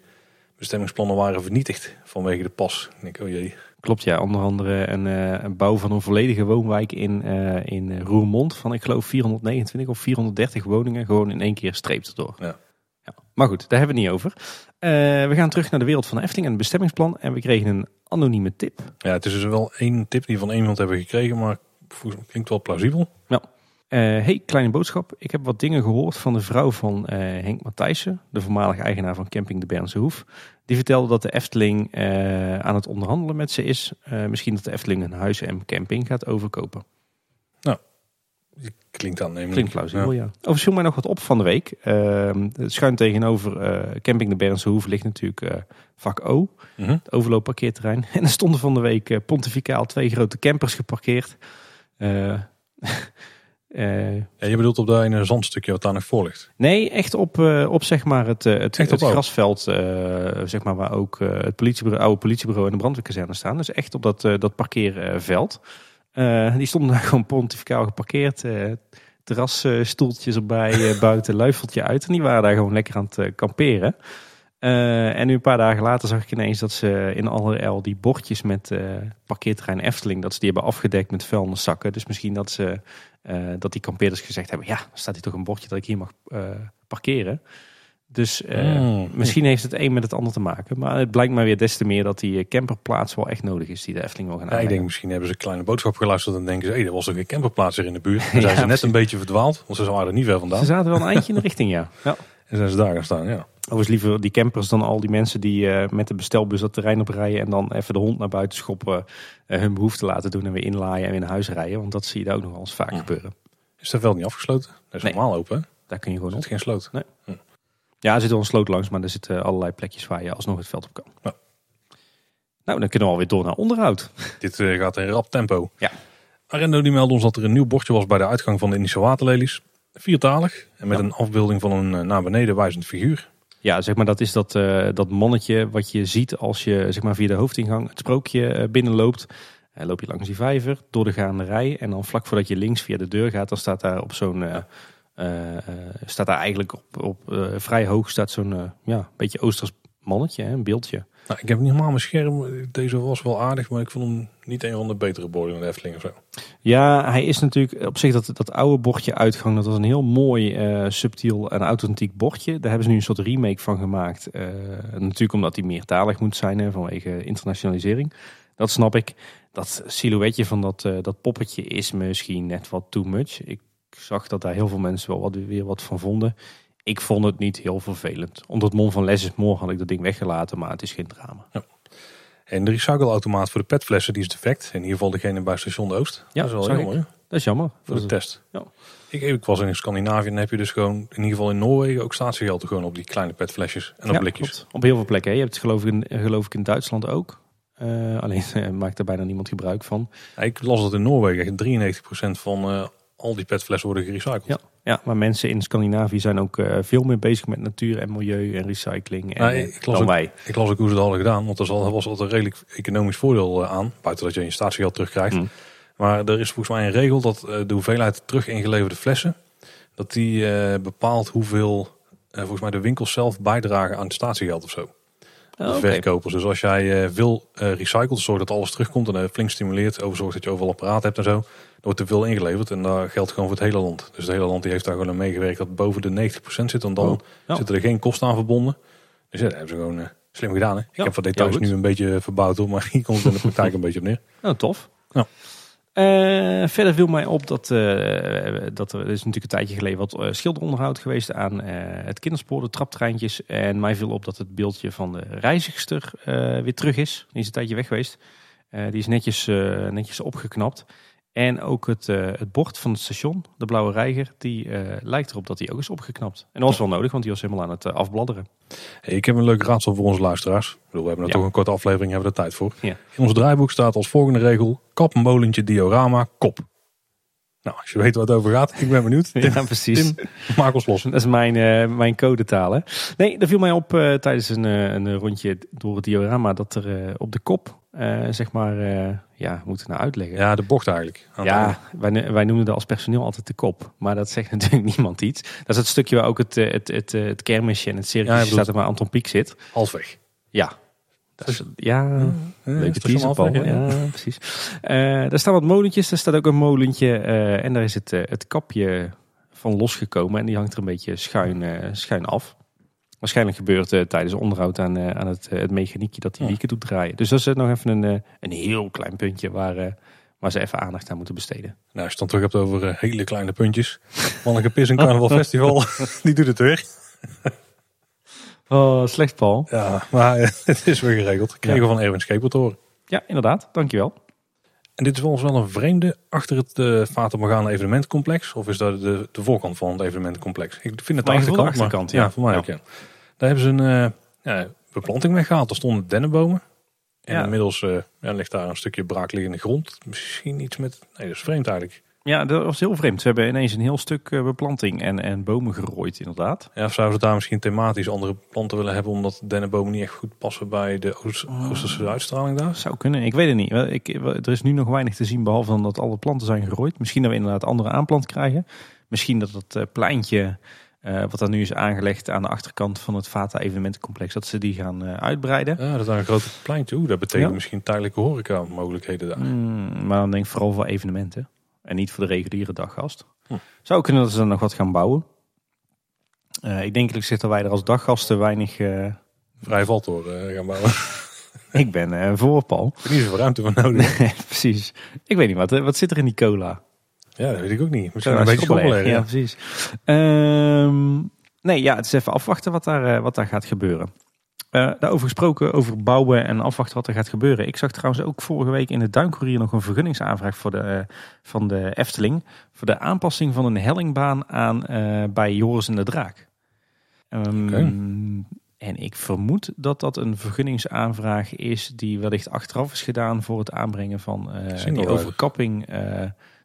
bestemmingsplannen waren vernietigd vanwege de pas. Ik denk, oh jee. Klopt, ja. Onder andere een, uh, een bouw van een volledige woonwijk in, uh, in Roermond. Van ik geloof 429 of 430 woningen. Gewoon in één keer streept erdoor. Ja. Ja. Maar goed, daar hebben we het niet over. We gaan terug naar de wereld van de Efteling en het bestemmingsplan. En we kregen een anonieme tip. Ja, het is dus wel één tip die we van iemand hebben gekregen. Maar klinkt wel plausibel. Ja. Uh, hey, kleine boodschap. Ik heb wat dingen gehoord van de vrouw van uh, Henk Matthijssen, de voormalige eigenaar van Camping de Bernse Hoef. Die vertelde dat de Efteling uh, aan het onderhandelen met ze is. misschien dat de Efteling een huis en camping gaat overkopen. Nou, klinkt aannemelijk. Klinkt plausibel, ja. ja. Overigens mij nog wat op van de week. Ehm, schuin tegenover Camping de Bernse Hoef ligt natuurlijk vak O, -hmm. het overloopparkeerterrein. <laughs> En er stonden van de week pontificaal twee grote campers geparkeerd. <laughs> Uh, ja, je bedoelt op dat ene zandstukje wat daar nog voor ligt? Nee, echt op, uh, op zeg maar het, het, het grasveld, zeg maar, waar ook het politiebureau, oude politiebureau en de brandweerkazerne staan. Dus echt op dat, dat parkeerveld. die stonden <laughs> daar gewoon pontificaal geparkeerd. terrasstoeltjes erbij, buiten, luifeltje uit. En die waren daar gewoon lekker aan het kamperen. Uh, en nu een paar dagen later zag ik ineens dat ze in allerijl die bordjes met uh, parkeerterrein Efteling, dat ze die hebben afgedekt met vuilniszakken. Dus misschien dat, ze, uh, dat die kampeerders gezegd hebben, ja, staat hier toch een bordje dat ik hier mag parkeren. Dus mm. misschien heeft het een met het ander te maken. Maar het blijkt maar weer des te meer dat die camperplaats wel echt nodig is die de Efteling wil gaan ja, Ik denk misschien hebben ze een kleine boodschap geluisterd en denken ze, hé, hey, er was toch een camperplaats hier in de buurt. <laughs> Dan zijn ja, ze net een beetje verdwaald, want ze waren er niet ver vandaan. Ze zaten wel een eindje in de richting, ja. ja. <laughs> En zijn ze daar gaan staan, ja. Overigens liever die campers dan al die mensen die uh, met de bestelbus dat terrein oprijden en dan even de hond naar buiten schoppen, uh, hun behoefte laten doen en weer inlaaien en weer naar huis rijden. Want dat zie je daar ook nog wel eens vaak ja. gebeuren. Is dat veld niet afgesloten? Dat is Nee. normaal open, hè? Daar kun je gewoon op. geen sloot. Nee. Ja, er zit wel een sloot langs, maar er zitten allerlei plekjes waar je alsnog het veld op kan. Ja. Nou, dan kunnen we alweer door naar onderhoud. Dit eh, gaat in rap tempo. Ja. Arendo die meldde ons dat er een nieuw bordje was bij de uitgang van de Indische waterlelies. Viertalig en met Ja. een afbeelding van een eh, naar beneden wijzend figuur. Ja, zeg maar, dat is dat, eh, dat mannetje wat je ziet als je zeg maar, via de hoofdingang het sprookje eh, binnenloopt. Eh, loop je langs die vijver, door de gaanderij. En dan vlak voordat je links via de deur gaat, dan staat daar op zo'n. staat daar eigenlijk op, op vrij hoog staat zo'n ja, beetje Oosters mannetje, hè, een beeldje. Nou, ik heb niet helemaal mijn scherm. Deze was wel aardig, maar ik vond hem niet een van betere borden in de Efteling of zo. Ja, hij is natuurlijk op zich dat, dat oude bordje uitgang. Dat was een heel mooi, eh, subtiel en authentiek bordje. Daar hebben ze nu een soort remake van gemaakt. Eh, natuurlijk omdat hij meertalig moet zijn vanwege internationalisering. Dat snap ik. Dat silhouetje van dat, eh, dat poppetje is misschien net wat too much. Ik zag dat daar heel veel mensen wel wat, weer wat van vonden. Ik vond het niet heel vervelend. Het mom van Les is More had ik dat ding weggelaten, maar het is geen drama. En de recycleautomaat voor de petflessen die is defect. In ieder geval degene bij station de Oost. Ja, dat is wel jammer hè, Dat is jammer. voor de test. Ja. Ik, ik was in Scandinavië en heb je dus gewoon, in ieder geval in Noorwegen, ook statiegeld gewoon op die kleine petflesjes en op Ja, blikjes. klopt. Op heel veel plekken. hè. Je hebt het geloof ik in, geloof ik in Duitsland ook. Eh, alleen <laughs> eh, maakt er bijna niemand gebruik van. Ja, ik las dat in Noorwegen echt 93% van eh, al die petflessen worden gerecycled. Ja. Ja, maar mensen in Scandinavië zijn ook eh, veel meer bezig met natuur en milieu en recycling en, Ja, eh, ik las dan ook- wij. Ik las ook hoe ze dat hadden gedaan, want er was altijd een redelijk economisch voordeel eh, aan. Buiten dat je je statiegeld terugkrijgt. Mm. Maar er is volgens mij een regel dat de hoeveelheid terug ingeleverde flessen, dat die bepaalt hoeveel volgens mij de winkels zelf bijdragen aan het statiegeld of zo. Oh, oké. verkopers. Dus als jij eh recycelt, zorg dat alles terugkomt en eh, flink stimuleert, over zorgt dat je overal apparaat hebt en zo, wordt er veel ingeleverd en dat geldt gewoon voor het hele land. Dus het hele land die heeft daar gewoon aan meegewerkt dat boven de 90% zit en dan Oh, ja. zitten er geen kosten aan verbonden. Dus ja, dat hebben ze gewoon eh, slim gedaan. Hè? Ik Ja. heb van Ja, details goed. nu een beetje verbouwd hoor, maar <laughs> hier komt het in de praktijk een beetje op neer. <laughs> Nou, tof. Ja. Eh, verder viel mij op dat, eh, dat er, is natuurlijk een tijdje geleden wat eh, schilderonderhoud geweest aan het kinderspoor, de traptreintjes. En mij viel op dat het beeldje van de reizigster weer terug is. Die is een tijdje weg geweest. Die is netjes, netjes opgeknapt. En ook het, eh, het bord van het station, de blauwe reiger, die eh, lijkt erop dat die ook is opgeknapt. En dat was wel nodig, want die was helemaal aan het eh, afbladderen. Hey, ik heb een leuk raadsel voor onze luisteraars. Ik bedoel, we hebben er Ja. toch een korte aflevering, hebben we er tijd voor. Ja. In ons draaiboek staat als volgende regel: kap, molentje, diorama, kop. Nou, als je weet waar het over gaat, ik ben benieuwd. <laughs> Tim, Ja, precies. Tim, maak ons los. <laughs> Dat is mijn, eh, mijn codetaal. Hè? Nee, er viel mij op tijdens een, een rondje door het diorama dat er op de kop, eh, zeg maar, eh, ja, hoe moet het nou uitleggen? Ja, de bocht eigenlijk. Ja, wij, wij noemen dat als personeel altijd de kop. Maar dat zegt <laughs> natuurlijk niemand iets. Dat is het stukje waar ook het, eh, het, het, het kermisje en het circus Ja, staat er waar Anton Pieck zit. halfweg. Ja. Dat is, ja, leuke ja. Ja, precies. Eh daar staan wat molentjes. Er staat ook een molentje. en daar is het, het kapje van losgekomen. En die hangt er een beetje schuin, schuin af. Waarschijnlijk gebeurt eh, tijdens onderhoud aan, eh, aan het, eh, het mechaniekje dat die wieken doet draaien. Dus dat is nog even een, een heel klein puntje waar, waar ze even aandacht aan moeten besteden. Nou, als je het dan terug hebt over hele kleine puntjes. Manneke Pis en Carnaval <laughs> Festival, <laughs> die doet het weer. <laughs> Oh, slecht Paul. Ja, maar het is weer geregeld. Kreeg Ja. van Erwin te horen. Ja, inderdaad. Dankjewel. En dit is wel eens wel een vreemde achter het uh, Fata Morgana evenementcomplex. Of is dat de, de voorkant van het evenementcomplex? Ik vind het de achterkant. de maar- achterkant, ja. ja. voor mij Ja. ook, ja. Daar hebben ze een eh, ja, beplanting weggehaald. Er stonden dennenbomen. En Ja. inmiddels eh, ja, ligt daar een stukje braakliggende grond. Misschien iets met... Nee, dat is vreemd eigenlijk. Ja, dat was heel vreemd. Ze hebben ineens een heel stuk eh, beplanting en, en bomen gerooid inderdaad. Ja, of zouden ze daar misschien thematisch andere planten willen hebben... omdat dennenbomen niet echt goed passen bij de Oost- Oh. Oosterse uitstraling daar? Zou kunnen. Ik weet het niet. Wel, Ik, er is nu nog weinig te zien behalve dan dat alle planten zijn gerooid. Misschien dat we inderdaad andere aanplant krijgen. Misschien dat het pleintje eh, wat daar nu is aangelegd aan de achterkant van het Vata evenementencomplex, dat ze die gaan eh, uitbreiden. Ja, dat is een grote pleintje. Oeh, dat betekent Ja. misschien tijdelijke horeca mogelijkheden daar. Mm, maar dan denk ik vooral voor evenementen. En niet voor de reguliere daggast. Hm. Zou kunnen dat ze dan nog wat gaan bouwen. Eh, ik denk eerlijk gezegd dat wij er als daggasten weinig... Vrij valtoren eh, gaan bouwen. <laughs> ik ben voor, Paul. Er is niet zoveel ruimte voor nodig. Nee, <laughs> precies. Ik weet niet, wat, wat zit er in die cola? Ja, dat weet ik ook niet. Misschien een beetje schobbelen. Ja, Ja. precies. Ehm, nee, ja, het is even afwachten wat daar, eh, wat daar gaat gebeuren. Eh, daarover gesproken, over bouwen en afwachten wat er gaat gebeuren. Ik zag trouwens ook vorige week in de Duincourier nog een vergunningsaanvraag voor de, eh, van de Efteling. Voor de aanpassing van een hellingbaan aan, bij Joris en de Draak. Ehm. En ik vermoed dat dat een vergunningsaanvraag is die wellicht achteraf is gedaan voor het aanbrengen van die overkapping.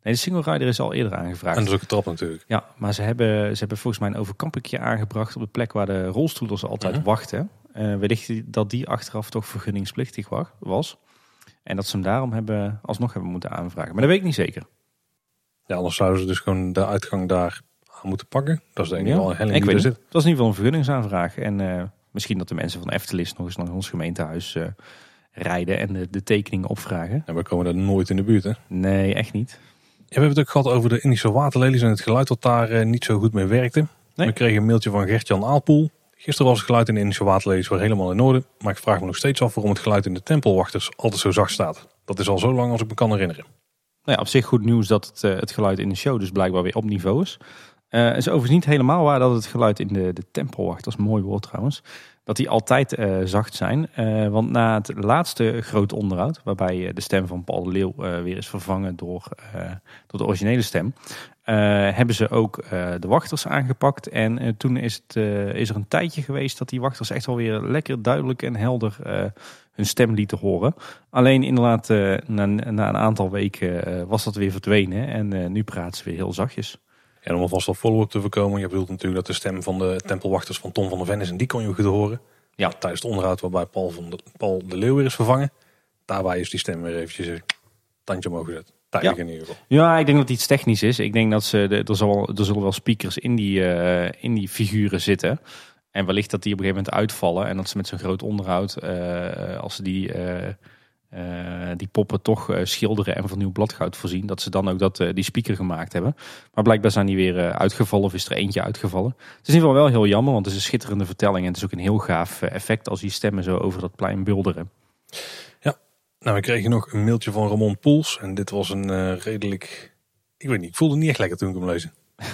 Nee, de single rider is al eerder aangevraagd. Een trap natuurlijk. Ja, maar ze hebben, ze hebben volgens mij een overkampingje aangebracht op de plek waar de rolstoelers altijd Mhm. wachten. Eh wellicht dat die achteraf toch vergunningsplichtig wa- was. En dat ze hem daarom hebben, alsnog hebben moeten aanvragen. Maar dat weet ik niet zeker. Ja, anders zouden ze dus gewoon de uitgang daar aan moeten pakken. Dat is de enige Ja, wel een helling ik weet het. zit. Dat is in ieder geval een vergunningsaanvraag. En eh, misschien dat de mensen van Eftelis nog eens naar ons gemeentehuis eh, rijden en de, de tekeningen opvragen. En we komen daar nooit in de buurt. Hè. Nee, echt niet. We hebben het ook gehad over de Indische waterlelies en het geluid dat daar eh, niet zo goed mee werkte. Nee. We kregen een mailtje van Gert-Jan Aalpoel. Gisteren was het geluid in de Indische waterlelies weer helemaal in orde. Maar ik vraag me nog steeds af waarom het geluid in de tempelwachters altijd zo zacht staat. Dat is al zo lang als ik me kan herinneren. Nou ja, op zich goed nieuws dat het, eh, het geluid in de show dus blijkbaar weer op niveau is. Eh, Het is overigens niet helemaal waar dat het geluid in de, de tempelwacht, dat is een mooi woord trouwens, dat die altijd eh, zacht zijn. Eh, want na het laatste groot onderhoud, waarbij eh, de stem van Paul de Leeuw weer is vervangen door, de originele stem, hebben ze ook de wachters aangepakt. En toen is, het, is er een tijdje geweest dat die wachters echt wel weer lekker duidelijk en helder hun stem lieten horen. Alleen inderdaad, na, na een aantal weken was dat weer verdwenen. En nu praten ze weer heel zachtjes. En om alvast wat follow-up te voorkomen. Je bedoelt natuurlijk dat de stem van de tempelwachters van Tom van der Ven is. En die kon je goed horen. Ja. Tijdens het onderhoud waarbij Paul, van de, Paul de Leeuw weer is vervangen. Daarbij is die stem weer eventjes een tandje omhoog gezet. Tijdelijk Ja. in ieder geval. Ja, ik denk dat het iets technisch is. Ik denk dat ze, er, zal, er zullen wel speakers in die, eh, in die figuren zitten. En wellicht dat die op een gegeven moment uitvallen. En dat ze met zo'n groot onderhoud, eh, als ze die, eh, eh, die poppen toch eh, schilderen en van nieuw bladgoud voorzien. Dat ze dan ook dat, eh, die speaker gemaakt hebben. Maar blijkbaar zijn die weer uitgevallen of is er eentje uitgevallen. Het is in ieder geval wel heel jammer, want het is een schitterende vertelling. En het is ook een heel gaaf effect als die stemmen zo over dat plein bulderen. Nou, we kregen nog een mailtje van Ramon Poels. En dit was een redelijk... Ik weet niet, ik voelde het niet echt lekker toen ik hem lezen. <laughs>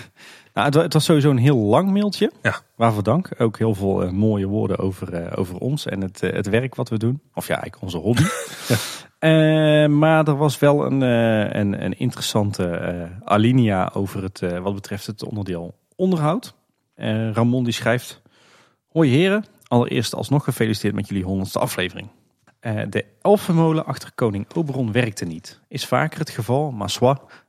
Nou, het, wa- het was sowieso een heel lang mailtje. Ja. Waarvoor dank. Ook heel veel eh, mooie woorden over, eh, over ons en het, eh, het werk wat we doen. Of ja, eigenlijk onze hobby. <laughs> Maar er was wel een, een, een interessante alinea over het, wat betreft het onderdeel onderhoud. Ramon die schrijft... Hoi heren, allereerst alsnog gefeliciteerd met jullie honderdste aflevering. De elfenmolen achter koning Oberon werkte niet. Is vaker het geval, maar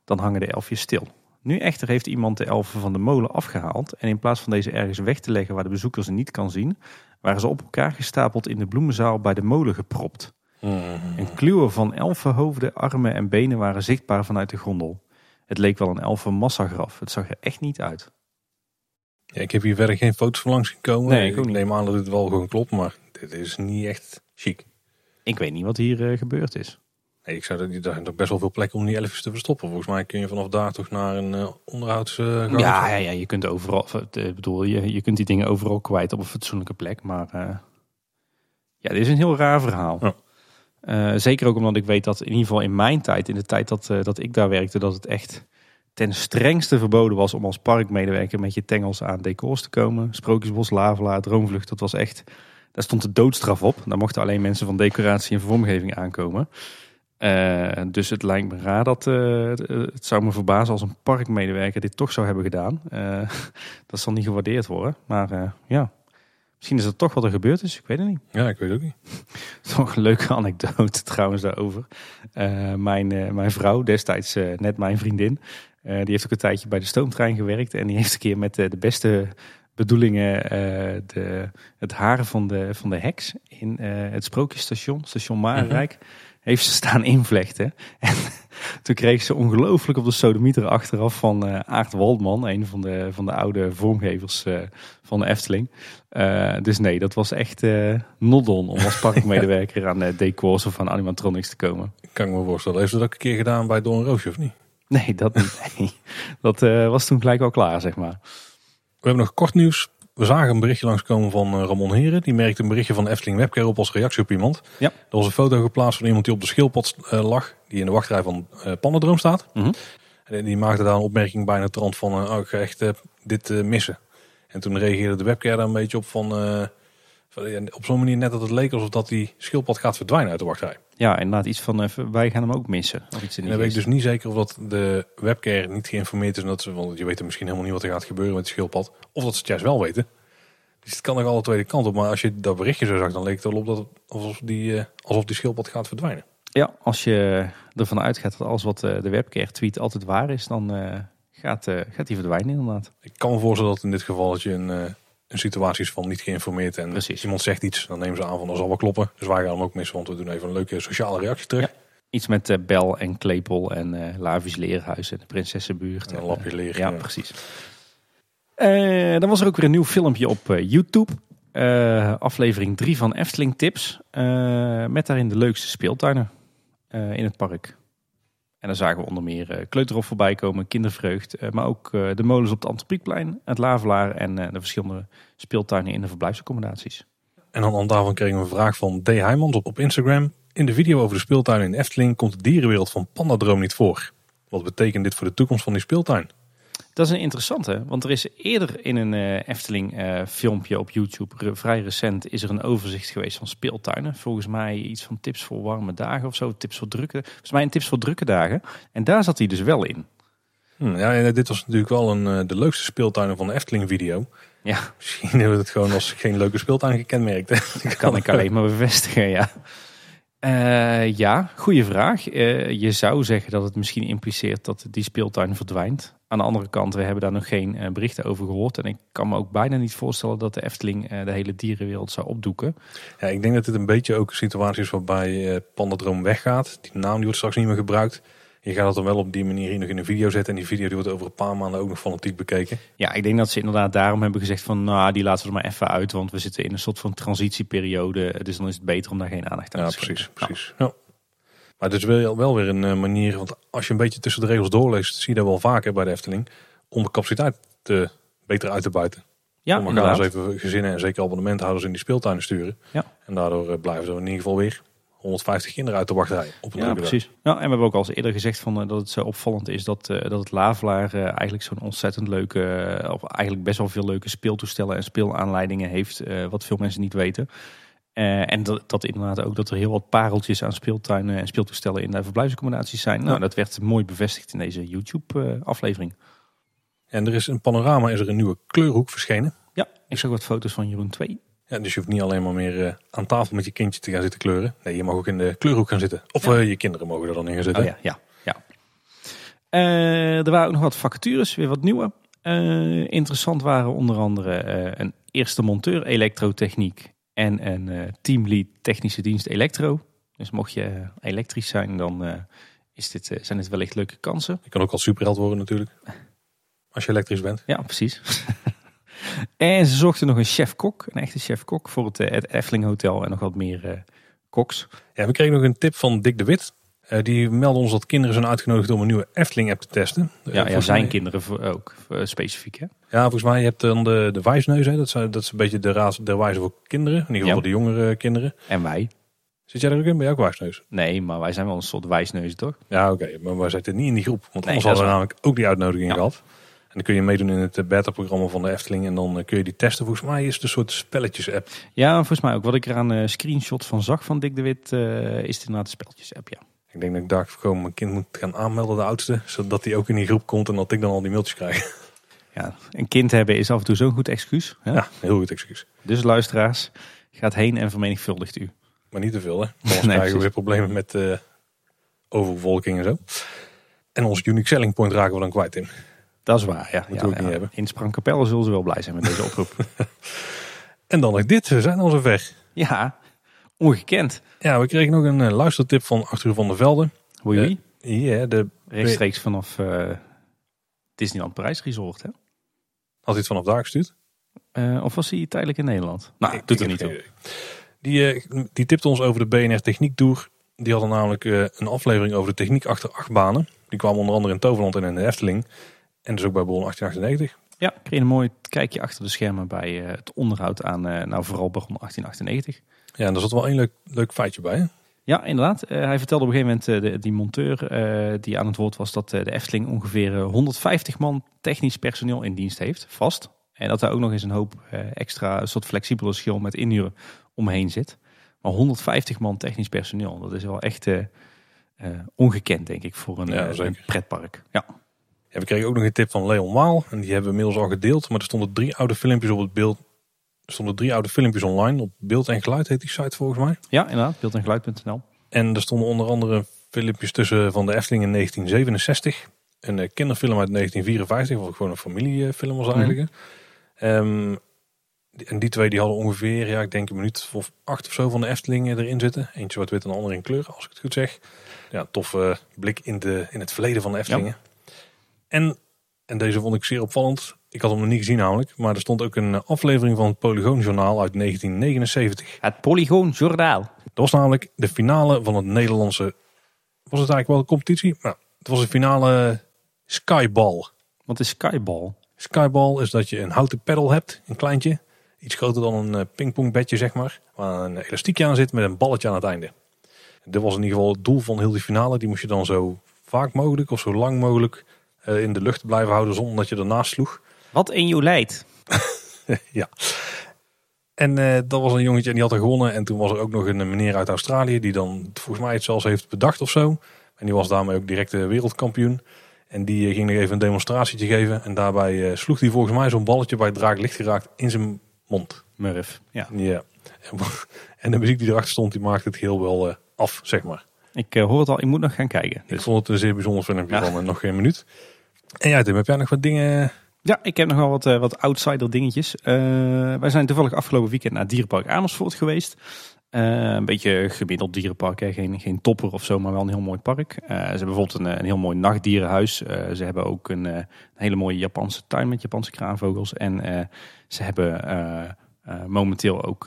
dan hangen de elfjes stil. Nu echter heeft iemand de elfen van de molen afgehaald en in plaats van deze ergens weg te leggen waar de bezoeker ze niet kan zien, waren ze op elkaar gestapeld in de bloemenzaal bij de molen gepropt. Een kluwen van elfenhoofden, armen en benen waren zichtbaar vanuit de gondel. Het leek wel een elfenmassagraf. Het zag er echt niet uit. Ja, ik heb hier verder geen foto's van langs gekomen. Nee, ik neem aan dat dit wel gewoon klopt, maar dit is niet echt chic. Ik weet niet wat hier eh, gebeurd is. Nee, ik zou dat, daar zijn toch best wel veel plekken om die elfjes te verstoppen. Volgens mij kun je vanaf daar toch naar een eh onderhouds... eh, Ja, ja, ja, je kunt overal, eh, ik bedoel, je, je kunt die dingen overal kwijt op een fatsoenlijke plek. Maar ja, dit is een heel raar verhaal. Ja. Zeker ook omdat ik weet dat in ieder geval in mijn tijd, in de tijd dat, dat ik daar werkte, dat het echt ten strengste verboden was om als parkmedewerker met je tengels aan decors te komen. Sprookjesbos, Lavelaar, Droomvlucht, dat was echt, daar stond de doodstraf op. Daar mochten alleen mensen van decoratie en vormgeving aankomen. Eh, dus het lijkt me raar dat eh, het- het zou me verbazen als een parkmedewerker dit toch zou hebben gedaan. Eh, <laughs> dat zal niet gewaardeerd worden. Maar eh, ja, misschien is het toch wat er gebeurd is. Ik weet het niet. Ja, ik weet het ook niet. <laughs> Toch een leuke anekdote <laughs> trouwens daarover. Eh, mijn, eh, mijn vrouw, destijds eh, net mijn vriendin, eh, die heeft ook een tijdje bij de stoomtrein gewerkt. En die heeft een keer met eh, de beste bedoelingen eh, de, het haar van de, van de heks in eh, het sprookjesstation, station Marenrijk, heeft ze staan invlechten. En <laughs> toen kreeg ze ongelooflijk op de sodemieter achteraf van eh Aart Waldman, een van de, van de oude vormgevers eh, van de Efteling. Eh, dus nee, dat was echt noddon om als <laughs> parkmedewerker aan decors of aan animatronics te komen. Kan ik me voorstellen. Heeft ze dat ook een keer gedaan bij Don Roosje of niet? Nee, dat niet. <laughs> Nee. Dat was toen gelijk al klaar, zeg maar. We hebben nog kort nieuws. We zagen een berichtje langskomen van eh, Ramon Heren. Die merkte een berichtje van de Efteling Webcare op als reactie op iemand. Ja. Er was een foto geplaatst van iemand die op de schildpad eh, lag. Die in de wachtrij van eh Pandadroom staat. Mhm. En die maakte daar een opmerking bij de trant van... oh, ik ga echt dit missen. En toen reageerde de Webcare daar een beetje op van... eh, op zo'n manier net dat het leek alsof dat die schildpad gaat verdwijnen uit de wachtrij. Ja, inderdaad iets van eh, wij gaan hem ook missen. Of iets in En die dan weet ik dus niet zeker of dat de webcare niet geïnformeerd is. Omdat ze, want je weet er misschien helemaal niet wat er gaat gebeuren met het schildpad. Of dat ze het juist wel weten. Dus het kan nog alle twee de kant op. Maar als je dat berichtje zo zag, dan leek het wel op dat alsof, die, eh, alsof die schildpad gaat verdwijnen. Ja, als je ervan uitgaat dat alles wat de webcare tweet altijd waar is, dan gaat, gaat die verdwijnen inderdaad. Ik kan me voorstellen dat in dit geval dat je een, een situatie is van niet geïnformeerd. En Precies. iemand zegt iets, dan nemen ze aan van dat zal wel kloppen. Dus wij gaan hem ook missen, want we doen even een leuke sociale reactie terug. Ja. Iets met eh, Bel en Klepel en Lavies Leerhuis en de Prinsessenbuurt. En een En, lapje leer. Ja, precies. Eh, dan was er ook weer een nieuw filmpje op YouTube. Aflevering 3 van Efteling Tips. met daarin de leukste speeltuinen in het park. En dan zagen we onder meer eh Kleuterhof voorbij komen, Kindervreugd. eh, maar ook eh, de molens op het Antropiekplein, het Lavelaar en de verschillende speeltuinen in de verblijfsaccommodaties. En dan aan daarvan kregen we een vraag van D. Heijmans op, op Instagram. In de video over de speeltuin in Efteling komt de dierenwereld van Pandadroom niet voor. Wat betekent dit voor de toekomst van die speeltuin? Dat is een interessante, want er is eerder in een eh, Efteling eh, filmpje op YouTube, re- vrij recent, is er een overzicht geweest van speeltuinen. Volgens mij iets van tips voor warme dagen of zo, tips voor drukke, volgens mij een tips voor drukke dagen. En daar zat hij dus wel in. Hm, ja, en dit was natuurlijk wel een, eh, de leukste speeltuinen van de Efteling video. Ja, Misschien hebben we het gewoon als geen leuke speeltuin gekenmerkt. hè. dat kan ik alleen maar bevestigen, ja. Eh, ja, goede vraag. Eh, je zou zeggen dat het misschien impliceert dat die speeltuin verdwijnt. Aan de andere kant, we hebben daar nog geen eh, berichten over gehoord. En ik kan me ook bijna niet voorstellen dat de Efteling de hele dierenwereld zou opdoeken. Ja, ik denk dat dit een beetje ook een situatie is waarbij Pandadroom weggaat. Die naam die wordt straks niet meer gebruikt. Je gaat het dan wel op die manier hier nog in een video zetten. En die video die wordt over een paar maanden ook nog fanatiek bekeken. Ja, ik denk dat ze inderdaad daarom hebben gezegd van, nou, die laten we er maar even uit, want we zitten in een soort van transitieperiode. Dus dan is het beter om daar geen aandacht aan Ja, te schenken. precies. precies. Ja. Maar het is wel, wel weer een eh, manier, want als je een beetje tussen de regels doorleest, zie je dat wel vaker bij de Efteling, om de capaciteit te, beter uit te buiten. Ja, om gaan eens even gezinnen en zeker abonnementhouders in die speeltuinen sturen. Ja. En daardoor eh, blijven er in ieder geval weer 150 kinderen uit de wachtrij op een Ja, precies. Ja, en we hebben ook al eens eerder gezegd van, eh, dat het zo opvallend is dat, eh, dat het Lavelaar eh, eigenlijk zo'n ontzettend leuke, of eigenlijk best wel veel leuke speeltoestellen en speelaanleidingen heeft, wat veel mensen niet weten. En dat, dat inderdaad ook dat er heel wat pareltjes aan speeltuinen en speeltoestellen in de verblijfsaccommodaties zijn. Nou, Ja. dat werd mooi bevestigd in deze YouTube-aflevering. En er is een panorama, is er een nieuwe kleurhoek verschenen. ja, ik zag wat foto's van Jeroen 2. Ja, dus je hoeft niet alleen maar meer eh, aan tafel met je kindje te gaan zitten kleuren. Nee, je mag ook in de kleurhoek gaan zitten. Of Ja. eh, je kinderen mogen er dan in gaan zitten. Oh ja, ja, ja. Eh, er waren ook nog wat vacatures, weer wat nieuwe. Interessant waren onder andere een eerste monteur elektrotechniek en een teamlead technische dienst elektro. Dus mocht je elektrisch zijn, dan is dit, zijn dit wellicht leuke kansen. Je kan ook al superheld worden natuurlijk. Als je elektrisch bent. Ja, precies. <laughs> en ze zochten nog een chef-kok, een echte chef-kok voor het, eh, het Efteling Hotel en nog wat meer eh, koks. Ja, we kregen nog een tip van Dick de Wit. Eh, die meldde ons dat kinderen zijn uitgenodigd om een nieuwe Efteling-app te testen. Ja, zijn mij- kinderen ook specifiek. Hè? Ja, volgens mij je hebt dan de, de wijsneus. Hè? Dat, zijn, dat is een beetje de raad der wijze voor kinderen. In ieder geval Ja. voor de jongere kinderen. En wij. Zit jij er ook in? Ben je ook wijsneus? Nee, maar wij zijn wel een soort wijsneus, toch? Ja, oké. Maar wij zitten niet in die groep. Want Nee, anders hadden we namelijk ook die uitnodiging Ja. gehad. En dan kun je meedoen in het eh, beta-programma van de Efteling. En dan eh, kun je die testen. Volgens mij is het een soort spelletjes-app. Ja, volgens mij ook. Wat ik er aan eh screenshot van zag van Dick de Wit, is het inderdaad de speltjes-app, ja. Ik denk dat ik daar gewoon mijn kind moet gaan aanmelden, de oudste. Zodat hij ook in die groep komt en dat ik dan al die mailtjes krijg. <laughs> ja. Een kind hebben is af en toe zo'n goed excuus. Hè? Ja, heel goed excuus. Dus luisteraars, gaat heen en vermenigvuldigt u. Maar niet te veel, hè? <laughs> Anders Nee, krijgen we weer problemen met eh, overbevolking en zo. En ons unique selling point raken we dan kwijt in. Dat is waar, ja. Moeten ja, we ook ja. niet hebben. In Sprangkapelle zullen ze wel blij zijn met deze oproep. <laughs> En dan nog dit, we zijn al zover. ja, ongekend. Ja, we kregen nog een eh, luistertip van Arthur van der Velde. Oei, oei. Ja, de, Rechtstreeks vanaf eh, Disneyland Parijs Resort, hè? had hij het vanaf daar gestuurd? Eh, of was hij tijdelijk in Nederland? Nou, Ik- doet er heb niet toe. Die, die tipte ons over de BNR Techniek Tour. Die hadden namelijk een aflevering over de techniek achter achtbanen. Die kwamen onder andere in Toverland en in de Efteling. En dus ook bij Bron 1898. Ja, ik kreeg een mooi kijkje achter de schermen bij eh, het onderhoud aan, eh, nou vooral Baron 1898. Ja, en daar zat wel één leuk, leuk feitje bij. Hè? Ja, inderdaad. Eh, hij vertelde op een gegeven moment, de, die monteur die aan het woord was, dat de Efteling ongeveer eh, 150 man technisch personeel in dienst heeft, vast. En dat daar ook nog eens een hoop extra, een soort flexibele schil met inhuren omheen zit. Maar 150 man technisch personeel, dat is wel echt ongekend, denk ik, voor een, Ja, een pretpark. Ja. Ja, we kregen ook nog een tip van Leon Waal. En die hebben we inmiddels al gedeeld. Maar er stonden drie oude filmpjes op het beeld. Er stonden drie oude filmpjes online. Op beeld en geluid heet die site volgens mij. ja, inderdaad, beeld en geluid.nl. En er stonden onder andere filmpjes tussen van de Efteling in 1967. Een eh, kinderfilm uit 1954. Wat gewoon een familiefilm was eigenlijk. Ehm, en die twee die hadden ongeveer, ja, ik denk een minuut of acht of zo van de Efteling eh, erin zitten. Eentje zwart-wit en de andere in kleur, als ik het goed zeg. Ja, tof eh, blik in, de, in het verleden van de Eftelingen. En, en deze vond ik zeer opvallend. Ik had hem nog niet gezien namelijk. Maar er stond ook een eh, aflevering van het Polygoonjournaal uit 1979. Het Polygoon Jordaal. Dat was namelijk de finale van het Nederlandse... Was het eigenlijk wel een competitie? Nou, het was de finale Skyball. Wat is Skyball? Skyball is dat je een houten pedal hebt, een kleintje. Iets groter dan een eh, pingpongbedje, zeg maar. Waar een elastiekje aan zit met een balletje aan het einde. Dit was in ieder geval het doel van heel die finale. Die moest je dan zo vaak mogelijk of zo lang mogelijk in de lucht blijven houden zonder dat je ernaast sloeg. Wat in jou leidt. <laughs> ja. En eh, dat was een jongetje en die had er gewonnen. En toen was er ook nog een meneer uit Australië die dan volgens mij het zelfs heeft bedacht of zo. En die was daarmee ook direct de wereldkampioen. En die eh, ging nog even een demonstratietje geven. En daarbij eh, sloeg hij volgens mij zo'n balletje bij het draak licht geraakt in zijn mond. Murf. Ja. Ja. En, <laughs> en de muziek die erachter stond, die maakte het heel wel eh, af, zeg maar. Ik eh, hoor het al, ik moet nog gaan kijken. Ik vond het een zeer bijzonder filmpje Ja. van eh, nog geen minuut. En ja, Tim, heb jij nog wat dingen... Ja, ik heb nog wel wat, eh, wat outsider dingetjes. Eh, wij zijn toevallig afgelopen weekend naar Dierenpark Amersfoort geweest. een beetje gemiddeld dierenpark, hè. Geen, geen topper of zo, maar wel een heel mooi park. ze hebben bijvoorbeeld een, een heel mooi nachtdierenhuis. ze hebben ook een, een, hele mooie Japanse tuin met Japanse kraanvogels. En ze hebben momenteel ook